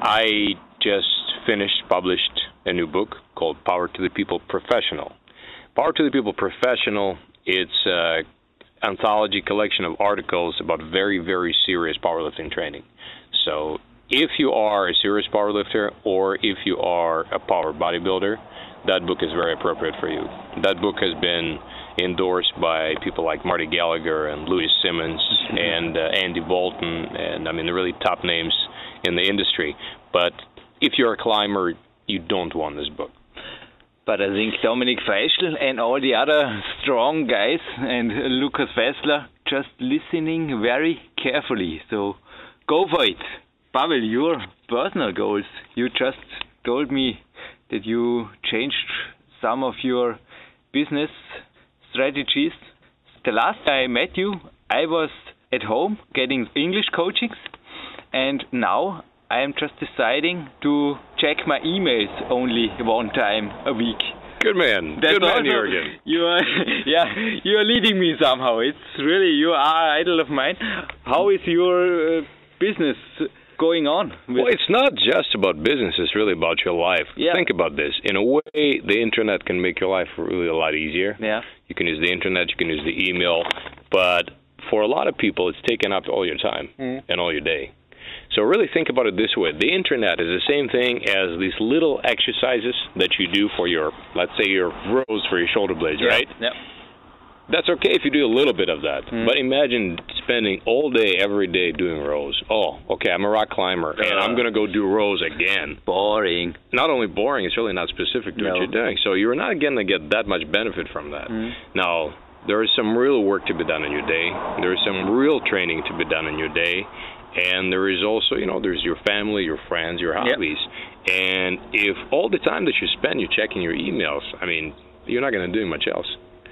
I just finished, published a new book called Power to the People Professional. Power to the People Professional, it's an anthology collection of articles about very, very serious powerlifting training. So if you are a serious powerlifter or if you are a power bodybuilder, that book is very appropriate for you. That book has been endorsed by people like Marty Gallagher and Louis Simmons and uh, Andy Bolton, and I mean the really top names in the industry. But if you're a climber, you don't want this book. But I think Dominic Feischl and all the other strong guys and Lukas Wessler just listening very carefully. So go for it. Pavel, your personal goals. You just told me that you changed some of your business strategies. The last time I met you, I was at home getting English coachings, and now I am just deciding to check my emails only one time a week. Good man. That's Good man, Jürgen. You are, yeah, you are leading me somehow. It's really you are idol of mine. How is your uh, business going on? With, Well, it's not just about business, it's really about your life. Yeah. Think about this. In a way, the internet can make your life really a lot easier. yeah, You can use the internet, you can use the email, but for a lot of people, it's taken up all your time and all your day. So really think about it this way: the internet is the same thing as these little exercises that you do for your, let's say, your rows for your shoulder blades, right? Yeah. That's okay if you do a little bit of that. Mm. But imagine spending all day, every day doing rows. Oh, okay, I'm a rock climber, and I'm going to go do rows again. Boring. Not only boring, it's really not specific to No. what you're doing. So you're not going to get that much benefit from that. Mm. Now, there is some real work to be done in your day. There is some real training to be done in your day. And there is also, you know, there's your family, your friends, your hobbies. And if all the time that you spend you're checking your emails, I mean, you're not going to do much else.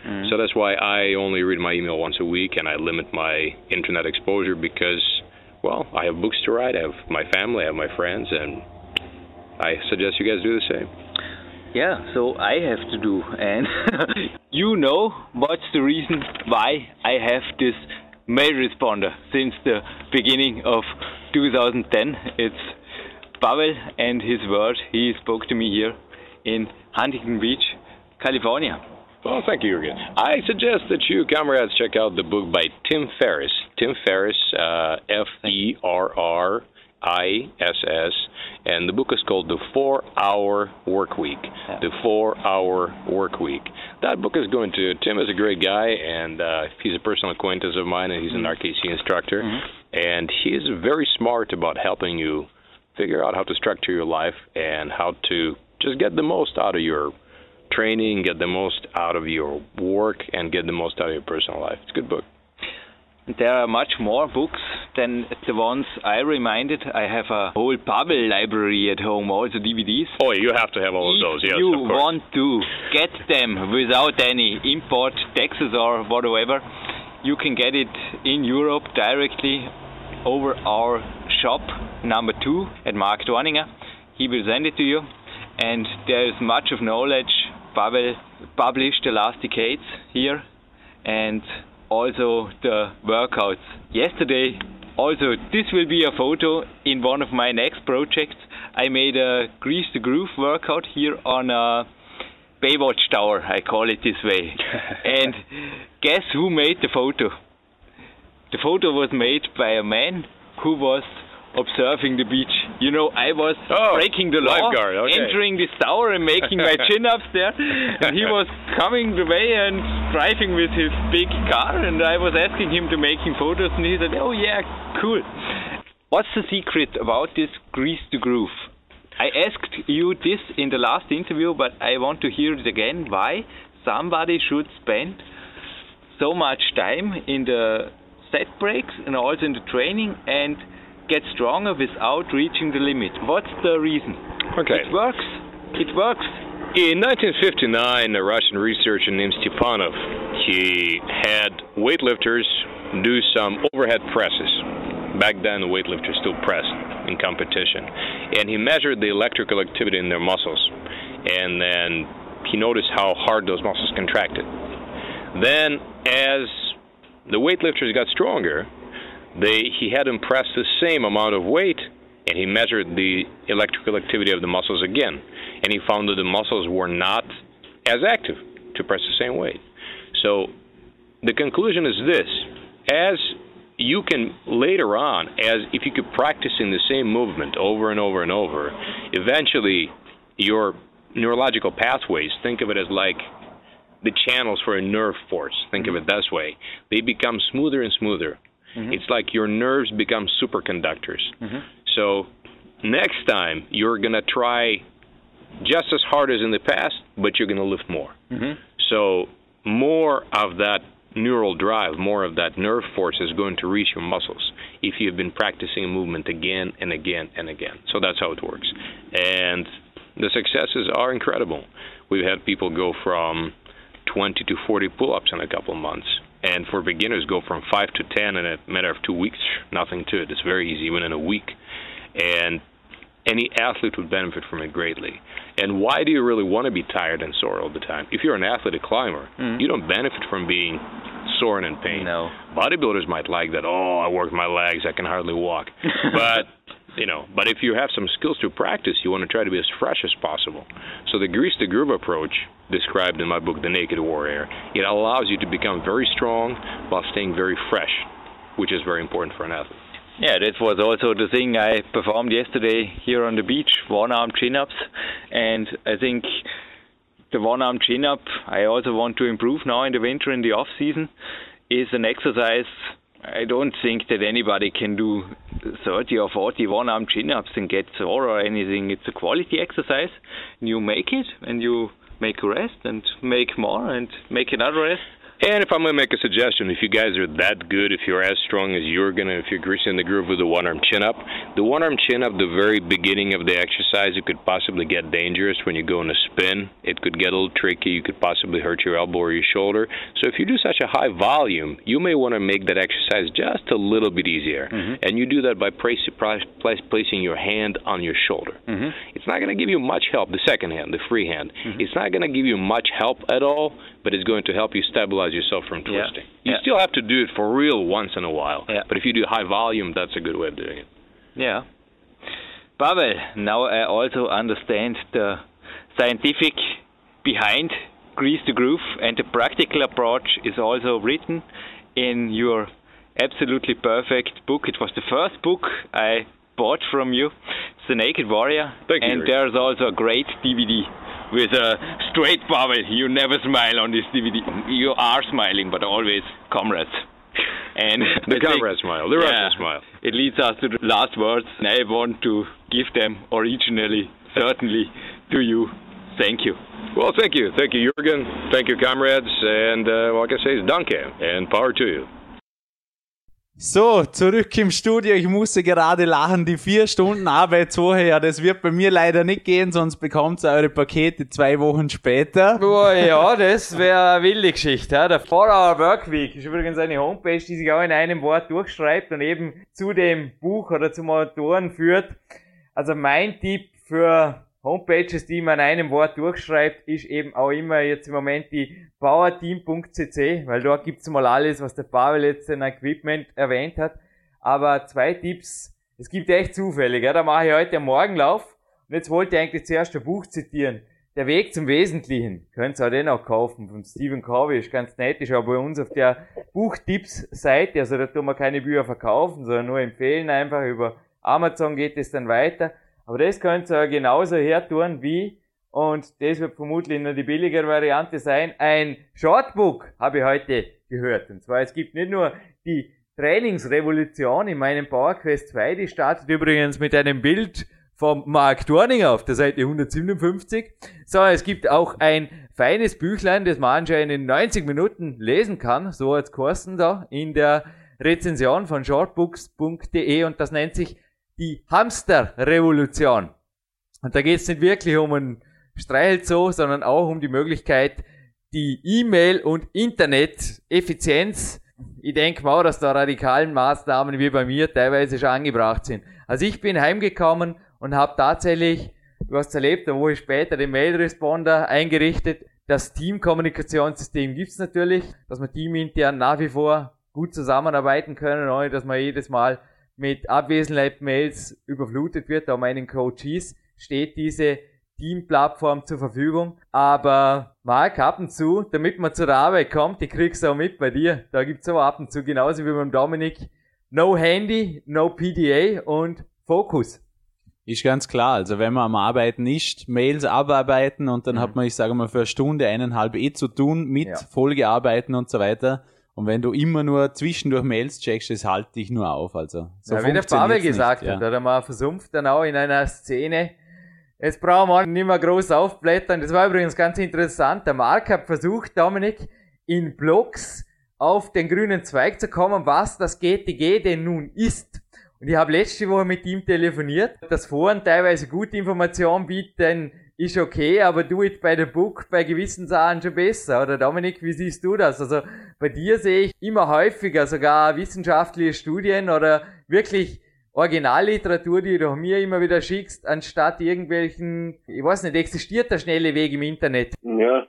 Mm. So that's why I only read my email once a week and I limit my internet exposure because, well, I have books to write, I have my family, I have my friends, and I suggest you guys do the same. Yeah, so I have to do, and you know what's the reason why I have this mail responder since the beginning of 2010. It's Pavel and his word. He spoke to me here in Huntington Beach, California. Well, thank you, Jürgen. I suggest that you, comrades, check out the book by Tim Ferriss. Tim Ferriss, uh, F E R R ISS, and the book is called The Four Hour Work Week. Yeah. The Four Hour Work Week. That book is going to Tim is a great guy, and uh, he's a personal acquaintance of mine, and he's an RKC instructor, and he's very smart about helping you figure out how to structure your life and how to just get the most out of your training, get the most out of your work, and get the most out of your personal life. It's a good book. There are much more books than the ones I reminded. I have a whole Pavel library at home, also DVDs. Oh, you have to have all of those. Yes, you of course. You want to get them without any import taxes or whatever, you can get it in Europe directly over our shop number two at Mark Dorninger. He will send it to you, and there is much of knowledge Pavel published the last decades here, and also the workouts. Yesterday, also this will be a photo in one of my next projects. I made a Grease the Groove workout here on a Baywatch Tower, I call it this way. and guess who made the photo? The photo was made by a man who was observing the beach. You know, I was Oh, breaking the law, lifeguard, okay. entering this tower and making my chin ups there. And he was coming the way and driving with his big car, and I was asking him to make him photos, and he said, "Oh yeah, cool." What's the secret about this grease to groove? I asked you this in the last interview, but I want to hear it again. Why somebody should spend so much time in the set breaks and also in the training and get stronger without reaching the limit? What's the reason? Okay. It works. It works. In 1959, a Russian researcher named Stepanov, he had weightlifters do some overhead presses. Back then, the weightlifters still pressed in competition, and he measured the electrical activity in their muscles, and then he noticed how hard those muscles contracted. Then, as the weightlifters got stronger, they he had them press the same amount of weight, and he measured the electrical activity of the muscles again, and he found that the muscles were not as active to press the same weight. So the conclusion is this: as you can later on, as if you keep practicing the same movement over and over and over, eventually your neurological pathways, think of it as like the channels for a nerve force, think of it mm-hmm. this way, they become smoother and smoother. Mm-hmm. It's like your nerves become superconductors. Mm-hmm. So next time you're going to try just as hard as in the past, but you're going to lift more. Mm-hmm. So more of that neural drive, more of that nerve force is going to reach your muscles if you've been practicing a movement again and again and again. So that's how it works. And the successes are incredible. We've had people go from 20 to 40 pull-ups in a couple of months. And for beginners, go from 5 to 10 in a matter of two weeks. Nothing to it. It's very easy, even in a week. And any athlete would benefit from it greatly. And why do you really want to be tired and sore all the time? If you're an athletic climber, mm-hmm. you don't benefit from being sore and in pain. No. Bodybuilders might like that. Oh, I worked my legs, I can hardly walk. but you know, but if you have some skills to practice, you want to try to be as fresh as possible. So the grease to groove approach, described in my book, The Naked Warrior, it allows you to become very strong while staying very fresh, which is very important for an athlete. Yeah, that was also the thing I performed yesterday here on the beach, one arm chin ups. And I think the one arm chin up, I also want to improve now in the winter in the off season, is an exercise. I don't think that anybody can do 30 or 40 one arm chin ups and get sore or anything. It's a quality exercise. You make it and you make a rest and make more and make another rest. And if I'm going to make a suggestion, if you guys are that good, if you're as strong as you're going to, if you're greasing the groove with the one arm chin up, the one arm chin up, the very beginning of the exercise, it could possibly get dangerous when you go in a spin. It could get a little tricky. You could possibly hurt your elbow or your shoulder. So if you do such a high volume, you may want to make that exercise just a little bit easier. Mm-hmm. And you do that by place, place, placing your hand on your shoulder. Mm-hmm. It's not going to give you much help, the second hand, the free hand. Mm-hmm. It's not going to give you much help at all, but it's going to help you stabilize yourself from Yeah. twisting. You Yeah. still have to do it for real once in a while. Yeah. But if you do high volume, that's a good way of doing it. Yeah. Pavel, now I also understand the scientific behind Grease the Groove and the practical approach is also written in your absolutely perfect book. It was the first book I bought from you. It's The Naked Warrior. Thank you, and Rick. there's also a great DVD with a straight bubble. You never smile on this DVD. You are smiling, but always comrades. And The comrade smile, the Russian smile. It leads us to the last words. And I want to give them originally, certainly, to you. Thank you. Well, thank you. Thank you, Jürgen. Thank you, comrades. And uh, what I say danke and power to you. So, zurück im Studio. Ich musste gerade lachen. Die vier Stunden Arbeitswoche, ja, das wird bei mir leider nicht gehen, sonst bekommt ihr eure Pakete zwei Wochen später. Boah, ja, das wäre eine wilde Geschichte. Ja. Der 4-Hour Workweek ist übrigens eine Homepage, die sich auch in einem Wort durchschreibt und eben zu dem Buch oder zum Autoren führt. Also mein Tipp für Homepages, die man in einem Wort durchschreibt, ist eben auch immer jetzt im Moment die powerteam.cc, weil dort gibt's mal alles, was der Pavel jetzt in Equipment erwähnt hat. Aber zwei Tipps, es gibt echt zufällig, ja, da mache ich heute einen Morgenlauf und jetzt wollte ich eigentlich zuerst ein Buch zitieren. Der Weg zum Wesentlichen. Könnt ihr auch den auch kaufen. Von Stephen Covey ist ganz nett. Ist auch bei uns auf der Buchtipps-Seite. Also da tun wir keine Bücher verkaufen, sondern nur empfehlen einfach. Über Amazon geht es dann weiter. Aber das könnt ihr genauso hertun wie, und das wird vermutlich nur die billigere Variante sein, ein Shortbook habe ich heute gehört. Und zwar, es gibt nicht nur die Trainingsrevolution in meinem PowerQuest 2, die startet übrigens mit einem Bild vom Mark Dorninger auf der Seite 157, sondern es gibt auch ein feines Büchlein, das man anscheinend in 90 Minuten lesen kann, so als Kosten da in der Rezension von shortbooks.de und das nennt sich die Hamster-Revolution. Und da geht es nicht wirklich um ein Streichelzoo, sondern auch um die Möglichkeit, die E-Mail- und Internet-Effizienz, ich denke mal, dass da radikalen Maßnahmen wie bei mir teilweise schon angebracht sind. Also ich bin heimgekommen und habe tatsächlich, du hast erlebt, eine Woche später den Mail-Responder eingerichtet. Das Teamkommunikationssystem gibt's natürlich, dass wir teamintern nach wie vor gut zusammenarbeiten können, ohne dass man jedes Mal mit Abwesenheit-Mails überflutet wird. Da meinen Coaches steht diese Teamplattform zur Verfügung. Aber Marc, ab und zu, damit man zur Arbeit kommt, die kriegst du auch mit bei dir. Da gibt's aber ab und zu, genauso wie beim Dominik, no Handy, no PDA und Fokus. Ist ganz klar. Also wenn man am Arbeiten ist, Mails abarbeiten und dann hat man, ich sage mal, für eine Stunde, eineinhalb eh zu tun mit Ja. Folgearbeiten und so weiter. Und wenn du immer nur zwischendurch Mails checkst, das halte dich nur auf. Also so ja, wie der Pavel nicht, gesagt ja. hat, hat er mal versumpft dann auch in einer Szene. Jetzt brauchen wir nicht mehr groß aufblättern. Das war übrigens ganz interessant. Der Mark hat versucht, Dominik, in Blogs auf den grünen Zweig zu kommen, was das GTG denn nun ist. Und ich habe letzte Woche mit ihm telefoniert, dass Foren teilweise gute Informationen bieten, ist okay, aber do it by the book bei gewissen Sachen schon besser. Oder Dominik, wie siehst du das? Also bei dir sehe ich immer häufiger sogar wissenschaftliche Studien oder wirklich Originalliteratur, die du mir immer wieder schickst, anstatt irgendwelchen, ich weiß nicht, existiert der schnelle Weg im Internet. Ja,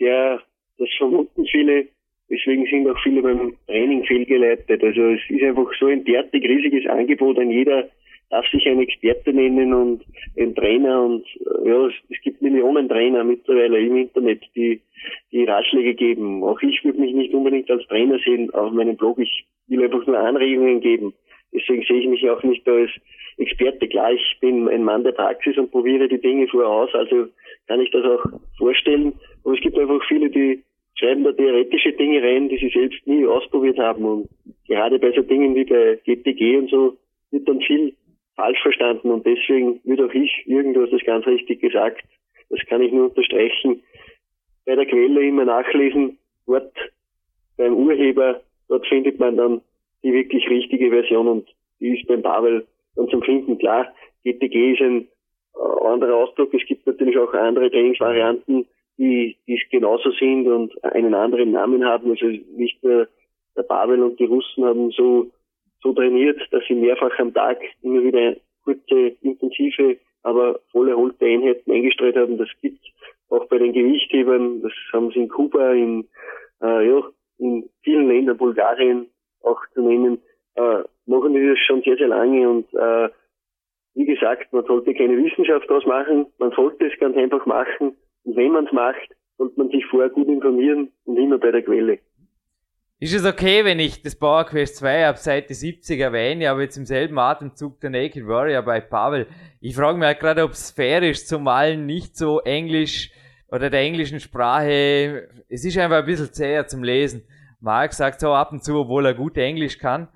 der, das vermuten viele, deswegen sind auch viele beim Training fehlgeleitet. Also es ist einfach so ein derartig riesiges Angebot, ein jeder darf sich ein Experte nennen und ein Trainer und äh, ja, es, es gibt Millionen Trainer mittlerweile im Internet, die, die Ratschläge geben. Auch ich würde mich nicht unbedingt als Trainer sehen auf meinem Blog. Ich will einfach nur Anregungen geben. Deswegen sehe ich mich auch nicht als Experte. Klar, ich bin ein Mann der Praxis und probiere die Dinge vorher aus, also kann ich das auch vorstellen. Aber es gibt einfach viele, die schreiben da theoretische Dinge rein, die sie selbst nie ausprobiert haben. Und gerade bei so Dingen wie bei GTG und so wird dann viel falsch verstanden. Und deswegen würde auch ich, hast das ganz richtig gesagt, das kann ich nur unterstreichen, bei der Quelle immer nachlesen, dort beim Urheber, dort findet man dann die wirklich richtige Version und die ist beim Pavel dann zum Finden klar. GTG ist ein äh, anderer Ausdruck. Es gibt natürlich auch andere Trainingsvarianten, die, die genauso sind und einen anderen Namen haben. Also nicht nur der Pavel und die Russen haben so, so trainiert, dass sie mehrfach am Tag immer wieder kurze, intensive, aber voll erholte Einheiten eingestreut haben. Das gibt auch bei den Gewichthebern. Das haben sie in Kuba, in, äh, ja, in vielen Ländern, Bulgarien, auch zu nennen, äh, machen die das schon sehr, sehr lange und äh, wie gesagt, man sollte keine Wissenschaft daraus machen, man sollte es ganz einfach machen und wenn man es macht, sollte man sich vorher gut informieren und immer bei der Quelle. Ist es okay, wenn ich das Power Quest 2 ab Seite 70 erwähne, aber jetzt im selben Atemzug der Naked Warrior bei Pavel? Ich frage mich halt gerade, ob es fair ist, zumal nicht so Englisch oder der englischen Sprache, es ist einfach ein bisschen zäher zum Lesen. Mark sagt so ab und zu, obwohl er gut Englisch kann.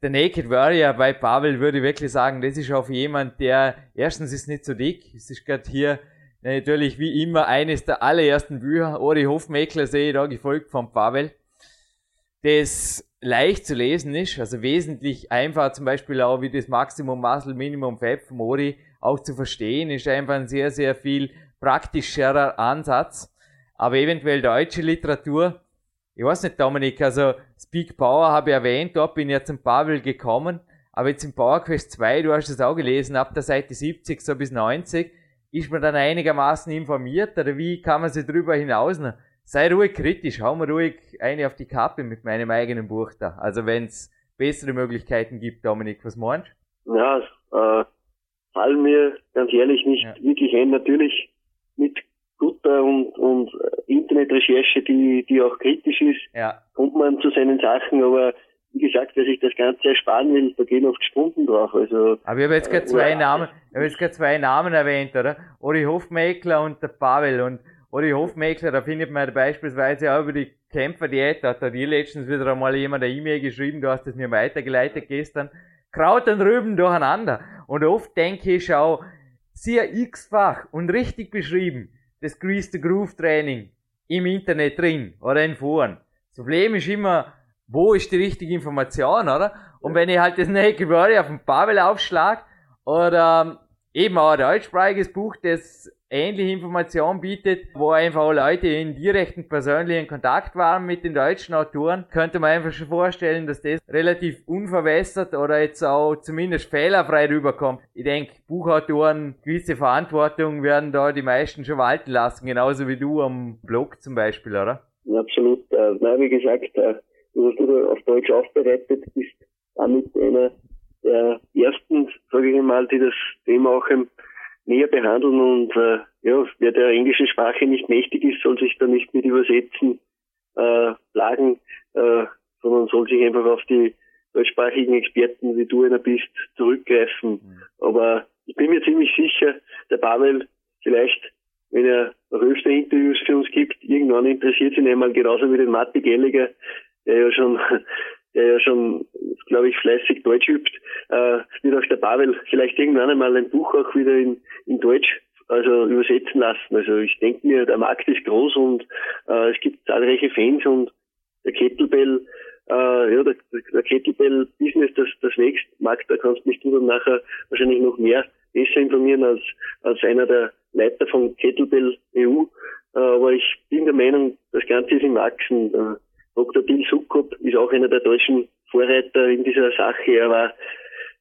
Der Naked Warrior bei Pavel würde ich wirklich sagen, das ist auch jemand, der erstens ist nicht so dick, es ist gerade hier natürlich wie immer eines der allerersten Bücher, Ori Hofmeckler sehe ich da gefolgt von Pavel das leicht zu lesen ist, also wesentlich einfacher zum Beispiel auch wie das Maximum Muscle Minimum Fat vom Mori auch zu verstehen, ist einfach ein sehr, sehr viel praktischerer Ansatz. Aber eventuell deutsche Literatur, ich weiß nicht, Dominik, also Speak Power habe ich erwähnt, dort bin ich ja zum Pavel gekommen, aber jetzt im Power Quest 2, du hast es auch gelesen, ab der Seite 70 so bis 90, ist man dann einigermaßen informiert oder wie kann man sich darüber hinaus sei ruhig kritisch, hau mir ruhig eine auf die Kappe mit meinem eigenen Buch da. Also wenn es bessere Möglichkeiten gibt, Dominik, was meinst du? Ja, äh, fallen mir ganz ehrlich nicht ja. wirklich ein. Natürlich mit guter und, und Internetrecherche, die, die auch kritisch ist, ja. kommt man zu seinen Sachen, aber wie gesagt, wer sich das Ganze ersparen will, da gehen oft Stunden drauf. Also, aber ich habe jetzt gerade äh, zwei Namen, ich habe jetzt gerade zwei Namen erwähnt, oder? Ori Hofmeckler und der Pavel und oder Hofmeckler, da findet man beispielsweise auch über die Kämpferdiät, da hat da dir letztens wieder einmal jemand eine E-Mail geschrieben, du hast es mir weitergeleitet gestern. Kraut und Rüben durcheinander. Und oft denke ich auch, sehr x-fach und richtig beschrieben, das Grease the Groove Training im Internet drin oder in Foren. Das Problem ist immer, wo ist die richtige Information, oder? Und wenn ich halt das Naked Warrior auf den Pavel aufschlag oder eben auch ein deutschsprachiges Buch, das ähnliche Informationen bietet, wo einfach auch Leute in direkten persönlichen Kontakt waren mit den deutschen Autoren, könnte man einfach schon vorstellen, dass das relativ unverwässert oder jetzt auch zumindest fehlerfrei rüberkommt. Ich denke, Buchautoren, gewisse Verantwortung werden da die meisten schon walten lassen, genauso wie du am Blog zum Beispiel, oder? Absolut. Äh, na, wie gesagt, äh, was du auf Deutsch aufbereitet bist, damit einer der ersten, sage ich mal, die das Thema auch näher behandeln und äh, ja, wer der englischen Sprache nicht mächtig ist, soll sich da nicht mit Übersetzen äh, plagen, äh, sondern soll sich einfach auf die deutschsprachigen Experten, wie du einer bist, zurückgreifen. Mhm. Aber ich bin mir ziemlich sicher, der Pavel vielleicht, wenn er noch öfter Interviews für uns gibt, irgendwann interessiert ihn einmal genauso wie den Matti Gelliger, der ja schon der ja schon, glaube ich, fleißig Deutsch übt, äh, wird auch der Pavel vielleicht irgendwann einmal ein Buch auch wieder in, in Deutsch also übersetzen lassen. Also ich denke mir, der Markt ist groß und äh, es gibt zahlreiche Fans und der Kettlebell, äh, ja, der, der Kettlebell-Business, das, das wächst. Markt, da kannst mich du dann nachher wahrscheinlich noch mehr besser informieren als, als einer der Leiter von Kettlebell EU. Äh, aber ich bin der Meinung, das Ganze ist im Wachsen. Äh, Dr. Bill Sukkop ist auch einer der deutschen Vorreiter in dieser Sache. Er war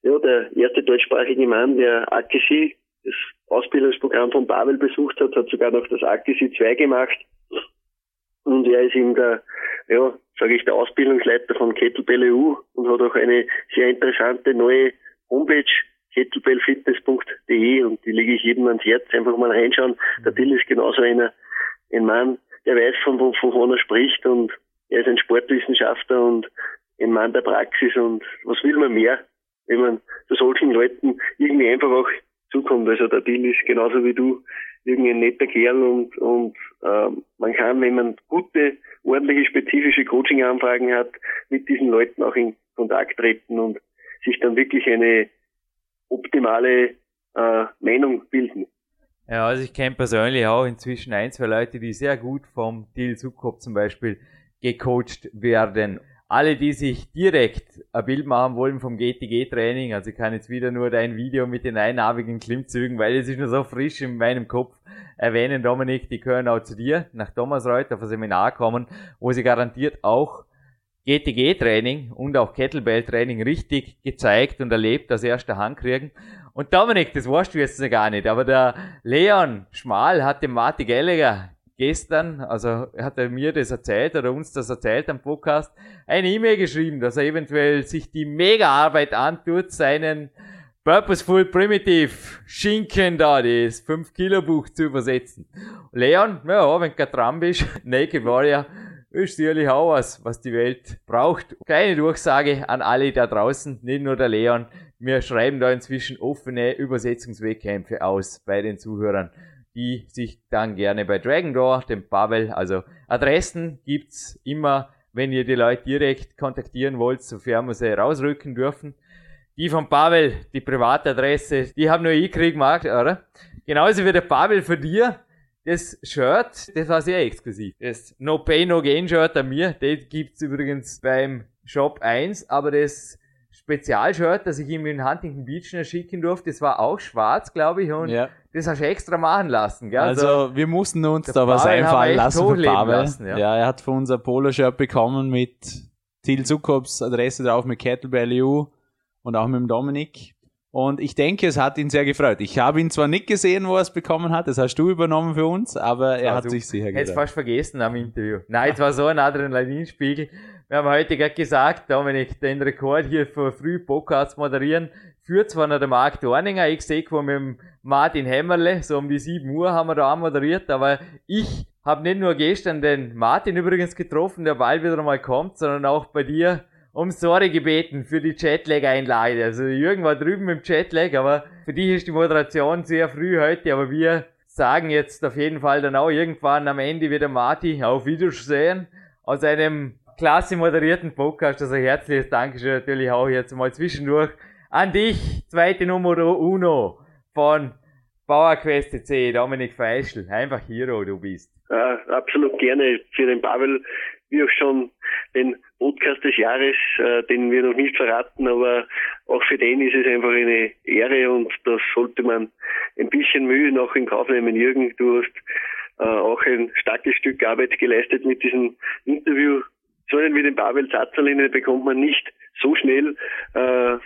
ja, der erste deutschsprachige Mann, der AKC, das Ausbildungsprogramm von Babel besucht hat, hat sogar noch das AKC 2 gemacht. Und er ist eben der, ja, sage ich, der Ausbildungsleiter von Kettlebell EU und hat auch eine sehr interessante neue Homepage, kettlebellfitness.de und die lege ich jedem ans Herz, einfach mal reinschauen. Der Bill ist genauso einer, ein Mann, der weiß, von, von, von er spricht und er ist ein Sportwissenschaftler und ein Mann der Praxis und was will man mehr, wenn man zu solchen Leuten irgendwie einfach auch zukommt. Also der Bill ist genauso wie du irgendwie ein netter Kerl und, und äh, man kann, wenn man gute, ordentliche, spezifische Coaching-Anfragen hat, mit diesen Leuten auch in Kontakt treten und sich dann wirklich eine optimale äh, Meinung bilden. Ja, also ich kenne persönlich auch inzwischen ein, zwei Leute, die sehr gut vom Deal Zuckop zum Beispiel gecoacht werden. Alle, die sich direkt ein Bild machen wollen vom GTG-Training, also ich kann jetzt wieder nur dein Video mit den einarmigen Klimmzügen, weil es ist nur so frisch in meinem Kopf erwähnen, Dominik, die können auch zu dir nach Thomas Reuth auf ein Seminar kommen, wo sie garantiert auch GTG-Training und auch Kettlebell-Training richtig gezeigt und erlebt aus erster Hand kriegen. Und Dominik, das weißt du jetzt gar nicht, aber der Leon Schmal hat dem Martin Gallagher gestern, also hat er mir das erzählt oder uns das erzählt am Podcast, eine E-Mail geschrieben, dass er eventuell sich die Mega-Arbeit antut, seinen Purposeful Primitive Schinken da, das 5-Kilo-Buch zu übersetzen. Leon, ja, wenn du dran bist, Naked Warrior, ist sicherlich auch was, was die Welt braucht. Kleine Durchsage an alle da draußen, nicht nur der Leon. Wir schreiben da inzwischen offene Übersetzungswettkämpfe aus bei den Zuhörern, die sich dann gerne bei Dragon Door, dem Pavel, also Adressen gibt's immer, wenn ihr die Leute direkt kontaktieren wollt, sofern wir sie rausrücken dürfen. Die von Pavel, die Privatadresse, die haben nur ich gekriegt, Marc, oder? Genauso wie der Pavel für dir das Shirt, das war sehr exklusiv. Das No Pay No Gain Shirt an mir, das gibt's übrigens beim Shop 1, aber das Spezialshirt, das ich ihm in Huntington Beach schicken durfte, das war auch schwarz, glaube ich, und Ja. das hast du extra machen lassen, gell? Also, wir mussten uns da was einfallen lassen für Pavel. lassen, ja. ja. er hat von uns ein Poloshirt bekommen mit Till Zukops Adresse drauf, mit Kettlebell EU und auch mit dem Dominik. Und ich denke, es hat ihn sehr gefreut. Ich habe ihn zwar nicht gesehen, wo er es bekommen hat, das hast du übernommen für uns, aber er Ah, hat sich sicher gefreut. fast vergessen am Interview. Nein, es war so ein Adrenalinspiegel. Wir haben heute gerade gesagt, Dominik, den Rekord hier für früh Podcasts moderieren, führt zwar noch der Marc Dorninger, ich sehe mit dem Martin Hämmerle, so um die 7 Uhr haben wir da auch moderiert, aber ich habe nicht nur gestern den Martin übrigens getroffen, der bald wieder mal kommt, sondern auch bei dir um Sorge gebeten für die Jetlag-Einlage. Also Jürgen war drüben im Jetlag, aber für dich ist die Moderation sehr früh heute, aber wir sagen jetzt auf jeden Fall dann auch irgendwann am Ende wieder Marti auf Wiedersehen aus einem klasse moderierten Podcast. Also herzliches Dankeschön natürlich auch jetzt mal zwischendurch an dich, zweite Nummer uno von PowerQuest C, Dominik Feischl. Einfach Hero, du bist. Ja, absolut gerne für den Pavel, wie auch schon den Podcast des Jahres, äh, den wir noch nicht verraten, aber auch für den ist es einfach eine Ehre und das sollte man ein bisschen Mühe noch in Kauf nehmen. Jürgen, du hast äh, auch ein starkes Stück Arbeit geleistet mit diesem Interview. So einen wie den Pavel Zatzerlin bekommt man nicht so schnell äh,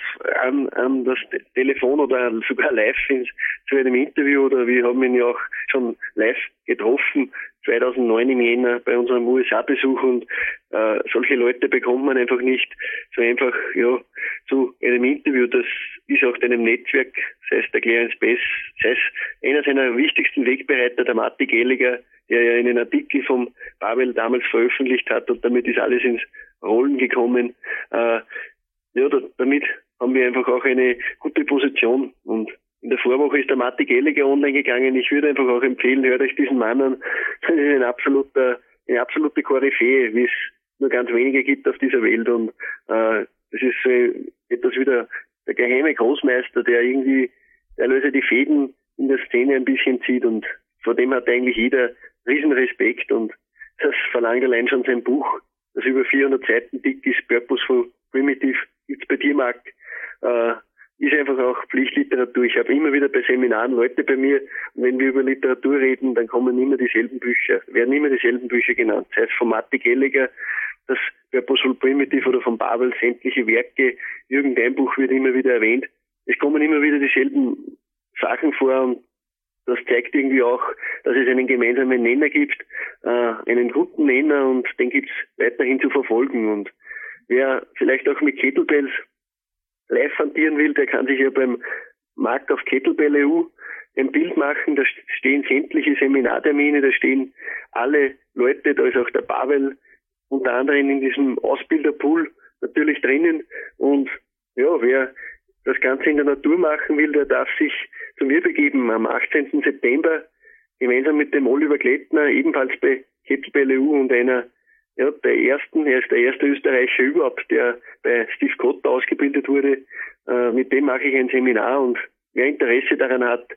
an, an das Te- Telefon oder sogar live ins, zu einem Interview oder wir haben ihn ja auch schon live getroffen 2009 im Jänner bei unserem USA-Besuch und äh, solche Leute bekommt man einfach nicht so einfach ja zu einem Interview. Das ist auch deinem Netzwerk, sei es der Clarence Bess, sei es einer seiner wichtigsten Wegbereiter, der Matti Gelliger, der ja einen Artikel vom Pavel damals veröffentlicht hat und damit ist alles ins Rollen gekommen. Äh, ja, da, damit haben wir einfach auch eine gute Position und in der Vorwoche ist der Matti Gelliger online gegangen. Ich würde einfach auch empfehlen, hört euch diesen Mann an. Das ist ein absoluter, eine absolute Koryphäe, wie es nur ganz wenige gibt auf dieser Welt und äh, das ist so etwas wie der, der geheime Großmeister, der irgendwie teilweise die Fäden in der Szene ein bisschen zieht und vor dem hat eigentlich jeder riesen Respekt und das verlangt allein schon sein Buch, das über 400 Seiten dick ist, Purposeful Primitive, gibt's bei dir, Marc, äh, ist einfach auch Pflichtliteratur. Ich habe immer wieder bei Seminaren Leute bei mir, und wenn wir über Literatur reden, dann kommen immer dieselben Bücher, werden immer dieselben Bücher genannt. Sei es von Matti Gelliger, das Purposeful Primitive oder von Babel, sämtliche Werke, irgendein Buch wird immer wieder erwähnt. Es kommen immer wieder dieselben Sachen vor und das zeigt irgendwie auch, dass es einen gemeinsamen Nenner gibt, äh, einen guten Nenner und den gibt's weiterhin zu verfolgen. Und wer vielleicht auch mit Kettlebells live hantieren will, der kann sich ja beim Markt auf Kettlebell EU ein Bild machen. Da stehen sämtliche Seminartermine, da stehen alle Leute, da ist auch der Pavel unter anderem in diesem Ausbilderpool natürlich drinnen. Und ja, wer das Ganze in der Natur machen will, der darf sich zu mir begeben am 18. September gemeinsam mit dem Oliver Klettner, ebenfalls bei Kettlebell EU und einer ja, der ersten, er ist der erste Österreicher überhaupt, der bei Steve Cotter ausgebildet wurde. Äh, mit dem mache ich ein Seminar und wer Interesse daran hat,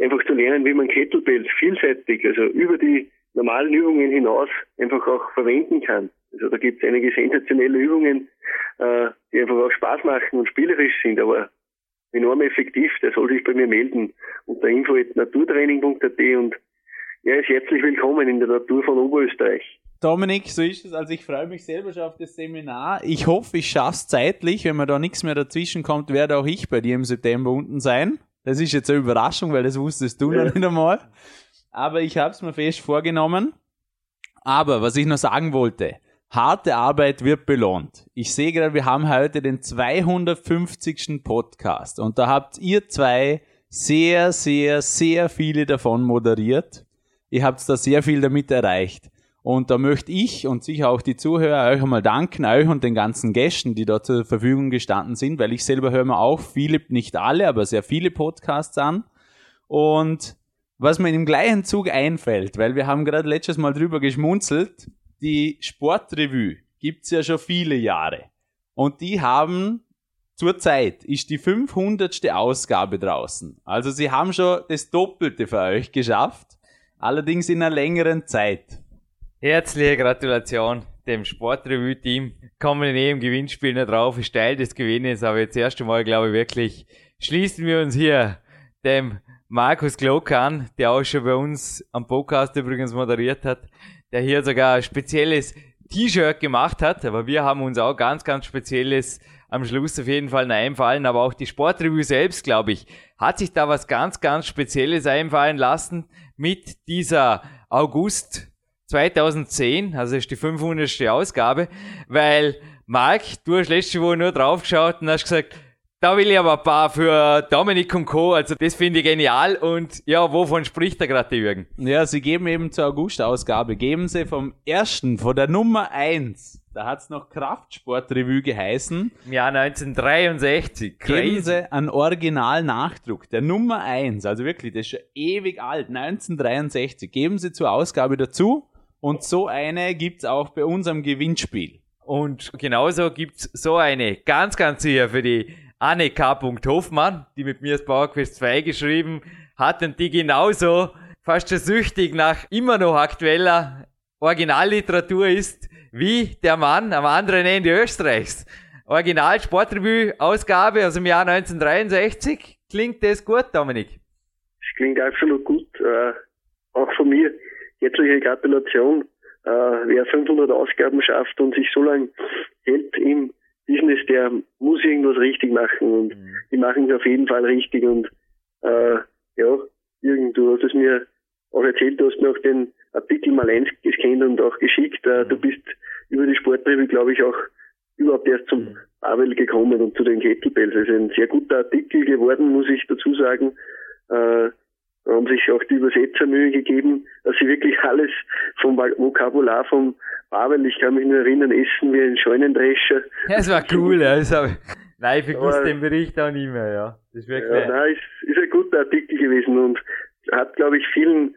einfach zu lernen, wie man Kettlebells vielseitig, also über die normalen Übungen hinaus einfach auch verwenden kann. Also da gibt es einige sensationelle Übungen, äh, die einfach auch Spaß machen und spielerisch sind, aber enorm effektiv. Der soll sich bei mir melden unter info.naturtraining.at und er ist herzlich willkommen in der Natur von Oberösterreich. Dominik, so ist es. Also ich freue mich selber schon auf das Seminar. Ich hoffe, ich schaffe es zeitlich. Wenn mir da nichts mehr dazwischen kommt, werde auch ich bei dir im September unten sein. Das ist jetzt eine Überraschung, weil das wusstest du noch nicht einmal. Aber ich habe es mir fest vorgenommen. Aber was ich noch sagen wollte, harte Arbeit wird belohnt. Ich sehe gerade, wir haben heute den 250. Podcast und da habt ihr zwei sehr, sehr, sehr viele davon moderiert. Ihr habt da sehr viel damit erreicht. Und da möchte ich und sicher auch die Zuhörer euch einmal danken, euch und den ganzen Gästen, die da zur Verfügung gestanden sind, weil ich selber höre mir auch viele, nicht alle, aber sehr viele Podcasts an. Und was mir im gleichen Zug einfällt, weil wir haben gerade letztes Mal drüber geschmunzelt, die Sportrevue gibt's ja schon viele Jahre. Und die haben zurzeit ist die 500. Ausgabe draußen. Also sie haben schon das Doppelte für euch geschafft, allerdings in einer längeren Zeit. Herzliche Gratulation dem Sportrevue-Team. Kommen eh im Gewinnspiel noch drauf, ist Teil des Gewinnes, aber jetzt erst einmal, glaube ich, wirklich schließen wir uns hier dem Markus Glock an, der auch schon bei uns am Podcast übrigens moderiert hat, der hier sogar ein spezielles T-Shirt gemacht hat, aber wir haben uns auch ganz, ganz spezielles am Schluss auf jeden Fall einfallen, aber auch die Sportrevue selbst, glaube ich, hat sich da was ganz, ganz Spezielles einfallen lassen mit dieser August 2010, also ist die 500. Ausgabe, weil Marc, du hast letzte Woche nur draufgeschaut und hast gesagt, da will ich aber ein paar für Dominik und Co. Also das finde ich genial. Und ja, wovon spricht da gerade Jürgen? Ja, sie geben eben zur August-Ausgabe, geben sie vom ersten, von der Nummer eins. Da hat's noch Kraftsportrevue geheißen. Im Jahr 1963. Geben Crazy. sie einen Original-Nachdruck, der Nummer eins, also wirklich, das ist schon ewig alt, 1963. Geben sie zur Ausgabe dazu. Und so eine gibt's auch bei unserem Gewinnspiel. Und genauso gibt's so eine ganz, ganz sicher für die Anne K. Hofmann, die mit mir das PowerQuest 2 geschrieben hat und die genauso fast schon süchtig nach immer noch aktueller Originalliteratur ist, wie der Mann am anderen Ende Österreichs. Original Sportrevue Ausgabe aus dem Jahr 1963. Klingt das gut, Dominik? Das klingt absolut gut. Äh, auch von mir herzliche Gratulation. Äh, wer 500 Ausgaben schafft und sich so lange hält im Business, der muss irgendwas richtig machen und Mhm. die machen es auf jeden Fall richtig und äh, ja, Jürgen, du hast es mir auch erzählt, du hast mir auch den Artikel mal eingescannt und auch geschickt. Äh, Du bist über die Sportrevue, glaube ich, auch überhaupt erst zum Pavel gekommen und zu den Kettlebells. Es ist ein sehr guter Artikel geworden, muss ich dazu sagen. Äh, haben sich auch die Übersetzer Mühe gegeben, dass sie wirklich alles vom Vokabular vom Pavel, ich kann mich nur erinnern, essen wie ein Scheunendrescher. Ja, es war cool, ja. Das hab ich, nein, ich vergiss den Bericht auch nie mehr, ja. Das ist wirklich. Ja, nein, ist, ist ein guter Artikel gewesen und hat, glaube ich, vielen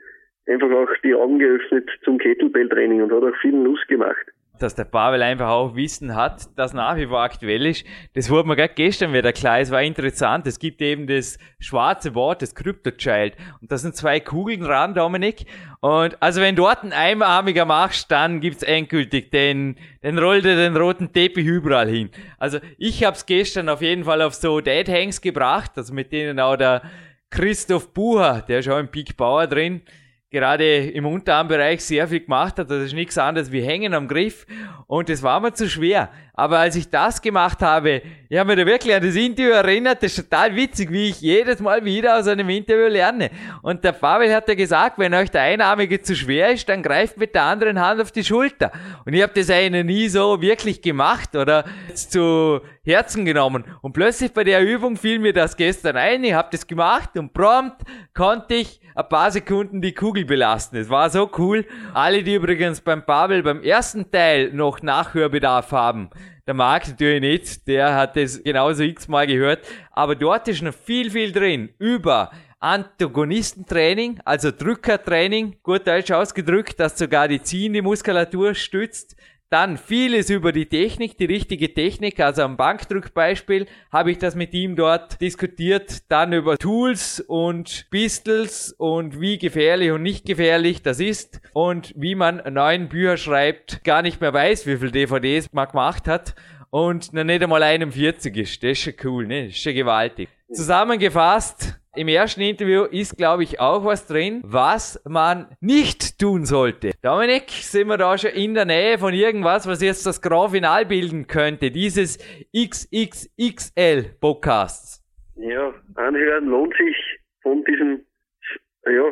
einfach auch die Augen geöffnet zum Kettlebell-Training und hat auch vielen Lust gemacht. Dass der Pavel einfach auch Wissen hat, das nach wie vor aktuell ist. Das wurde mir gerade gestern wieder klar. Es war interessant. Es gibt eben das schwarze Wort, das Crypto-Child. Und da sind zwei Kugeln dran, Dominik. Und also wenn dort ein Einarmiger machst, dann gibt's endgültig den, den rollt er den roten Teppich überall hin. Also ich hab's gestern auf jeden Fall auf so Dead Hangs gebracht, also mit denen auch der Christoph Bucher, der ist auch im Peak Power drin, gerade im Unterarmbereich sehr viel gemacht hat. Das ist nichts anderes wie Hängen am Griff. Und das war mir zu schwer. Aber als ich das gemacht habe, ich habe mich da wirklich an das Interview erinnert. Das ist total witzig, wie ich jedes Mal wieder aus einem Interview lerne. Und der Pavel hat ja gesagt, wenn euch der Einarmige zu schwer ist, dann greift mit der anderen Hand auf die Schulter. Und ich habe das eigentlich nie so wirklich gemacht oder zu Herzen genommen. Und plötzlich bei der Übung fiel mir das gestern ein. Ich habe das gemacht und prompt konnte ich ein paar Sekunden die Kugel belasten. Es war so cool. Alle, die übrigens beim Pavel beim ersten Teil noch Nachhörbedarf haben, der Marc natürlich nicht, der hat das genauso x-mal gehört, aber dort ist noch viel, viel drin über Antagonistentraining, also Drückertraining, gut deutsch ausgedrückt, das sogar die ziehende Muskulatur stützt. Dann vieles über die Technik, die richtige Technik, also am Bankdrückbeispiel habe ich das mit ihm dort diskutiert. Dann über Tools und Pistols und wie gefährlich und nicht gefährlich das ist und wie man neuen Bücher schreibt, gar nicht mehr weiß, wie viel DVDs man gemacht hat und noch nicht einmal 41 ist. Das ist schon cool, ne? Das ist schon gewaltig. Zusammengefasst, im ersten Interview ist, glaube ich, auch was drin, was man nicht tun sollte. Dominik, sind wir da schon in der Nähe von irgendwas, was jetzt das Grand Final bilden könnte, dieses XXXL Podcasts? Ja, anhören lohnt sich von diesem, ja,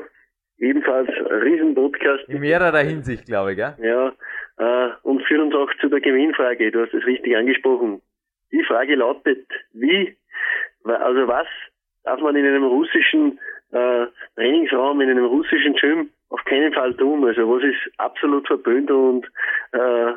ebenfalls Riesen-Podcast. In mehrerer Hinsicht, glaube ich, gell? Ja, äh, und führt uns auch zu der Gewinnfrage. Du hast es richtig angesprochen. Die Frage lautet, wie, also was darf man in einem russischen äh, Trainingsraum, in einem russischen Gym auf keinen Fall tun. Also was ist absolut verböhnt und äh,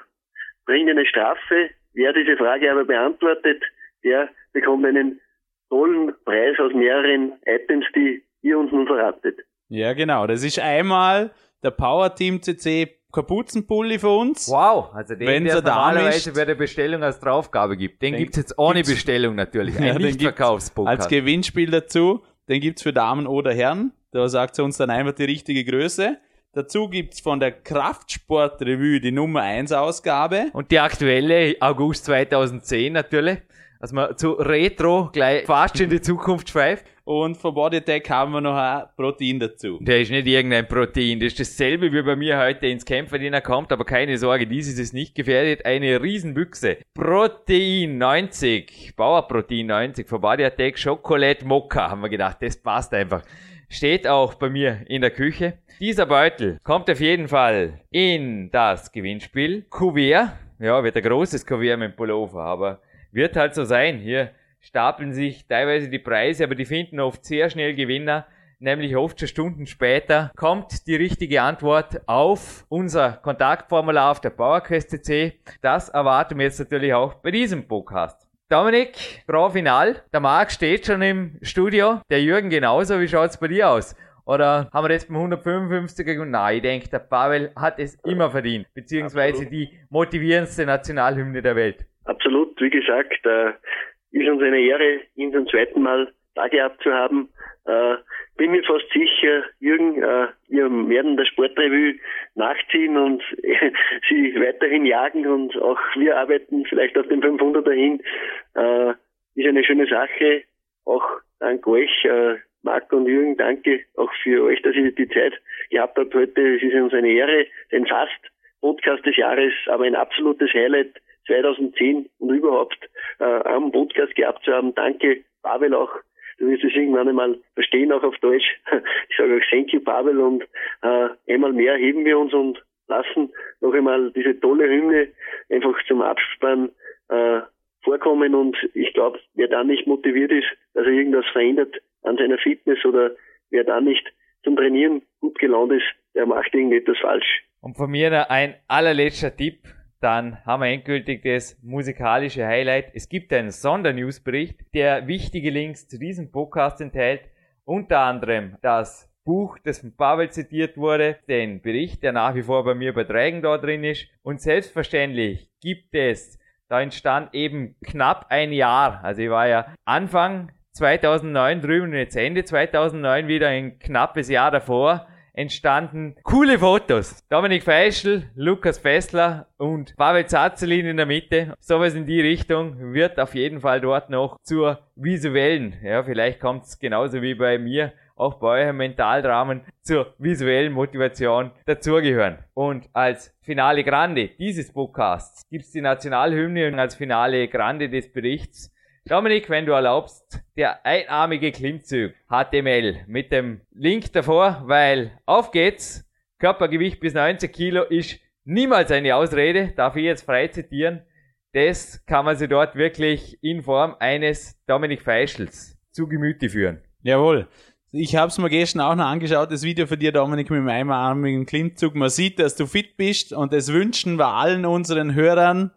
bringt eine Strafe. Wer diese Frage aber beantwortet, der bekommt einen tollen Preis aus mehreren Items, die ihr uns nun verratet. Ja, genau. Das ist einmal der Power Team CC Kapuzenpulli für uns. Wow, also den, Wenn's der normalerweise bei der Bestellung als Draufgabe gibt. Den Den gibt's jetzt ohne gibt's- Bestellung natürlich. Ja, Ein den gibt's Nichtverkaufspoker. Als Gewinnspiel dazu. Den gibt's für Damen oder Herren. Da sagt sie uns dann einfach die richtige Größe. Dazu gibt's von der Kraftsportrevue die Nummer 1 Ausgabe. Und die aktuelle August 2010 natürlich. Also man zu Retro gleich fast in die Zukunft schweift. Und von Bodytech haben wir noch ein Protein dazu. Der ist nicht irgendein Protein. Das ist dasselbe wie bei mir heute ins Kämpferdiener kommt, aber keine Sorge, dies ist nicht gefährdet. Eine Riesenbüchse. Protein 90. Bauerprotein 90 von Body Attack Chocolate Mokka. Haben wir gedacht, das passt einfach. Steht auch bei mir in der Küche. Dieser Beutel kommt auf jeden Fall in das Gewinnspiel. Kuvert. Ja, wird ein großes Kuvert mit dem Pullover, aber wird halt so sein. Hier stapeln sich teilweise die Preise, aber die finden oft sehr schnell Gewinner. Nämlich oft schon Stunden später kommt die richtige Antwort auf unser Kontaktformular auf der PowerQuest CC. Das erwarten wir jetzt natürlich auch bei diesem Podcast. Dominik, Grand Final. Der Marc steht schon im Studio. Der Jürgen genauso. Wie schaut's bei dir aus? Oder haben wir das beim 155er? Nein, ich denke, der Pavel hat es immer verdient. Beziehungsweise Absolut. die motivierendste Nationalhymne der Welt. Absolut, wie gesagt, äh, ist uns eine Ehre, ihn zum zweiten Mal da gehabt zu haben. Äh, bin mir fast sicher, Jürgen, äh, wir werden der Sportrevue nachziehen und sie weiterhin jagen und auch wir arbeiten vielleicht auf den 500er hin. Äh, ist eine schöne Sache. Auch dank euch, äh, Marc und Jürgen, danke auch für euch, dass ihr die Zeit gehabt habt heute. Es ist uns eine Ehre, den fast Podcast des Jahres, aber ein absolutes Highlight 2010 und überhaupt äh, am Podcast gehabt zu haben. Danke, Pavel auch. Du wirst es irgendwann einmal verstehen, auch auf Deutsch. Ich sage auch Thank you, Pavel. Und äh, einmal mehr heben wir uns und lassen noch einmal diese tolle Hymne einfach zum Abspann äh, vorkommen. Und ich glaube, wer dann nicht motiviert ist, dass er irgendwas verändert an seiner Fitness oder wer dann nicht zum Trainieren gut gelaunt ist, der macht irgendetwas falsch. Und von mir ein allerletzter Tipp. Dann haben wir endgültig das musikalische Highlight. Es gibt einen Sondernewsbericht, der wichtige Links zu diesem Podcast enthält. Unter anderem das Buch, das von Pavel zitiert wurde, den Bericht, der nach wie vor bei mir bei Dragon da drin ist. Und selbstverständlich gibt es, da entstand eben knapp ein Jahr. Also ich war ja Anfang 2009 drüben und jetzt Ende 2009 wieder ein knappes Jahr davor entstanden coole Fotos. Dominik Feischl, Lukas Fessler und Pavel Zazelin in der Mitte. Sowas in die Richtung wird auf jeden Fall dort noch zur visuellen, ja, vielleicht kommt es genauso wie bei mir, auch bei eurem Mentaldramen zur visuellen Motivation dazugehören. Und als Finale Grande dieses Podcasts gibt's die Nationalhymne und als Finale Grande des Berichts Dominik, wenn du erlaubst, der einarmige Klimmzug HTML mit dem Link davor, weil auf geht's. Körpergewicht bis 90 Kilo ist niemals eine Ausrede, darf ich jetzt frei zitieren. Das kann man sich dort wirklich in Form eines Dominik Feischls zu Gemüte führen. Jawohl. Ich habe es mir gestern auch noch angeschaut, das Video von dir, Dominik, mit dem einarmigen Klimmzug. Man sieht, dass du fit bist und das wünschen wir allen unseren Hörern.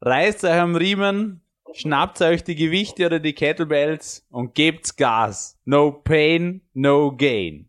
Reißt euch am Riemen, schnappt euch die Gewichte oder die Kettlebells und gebt's Gas. No pain, no gain.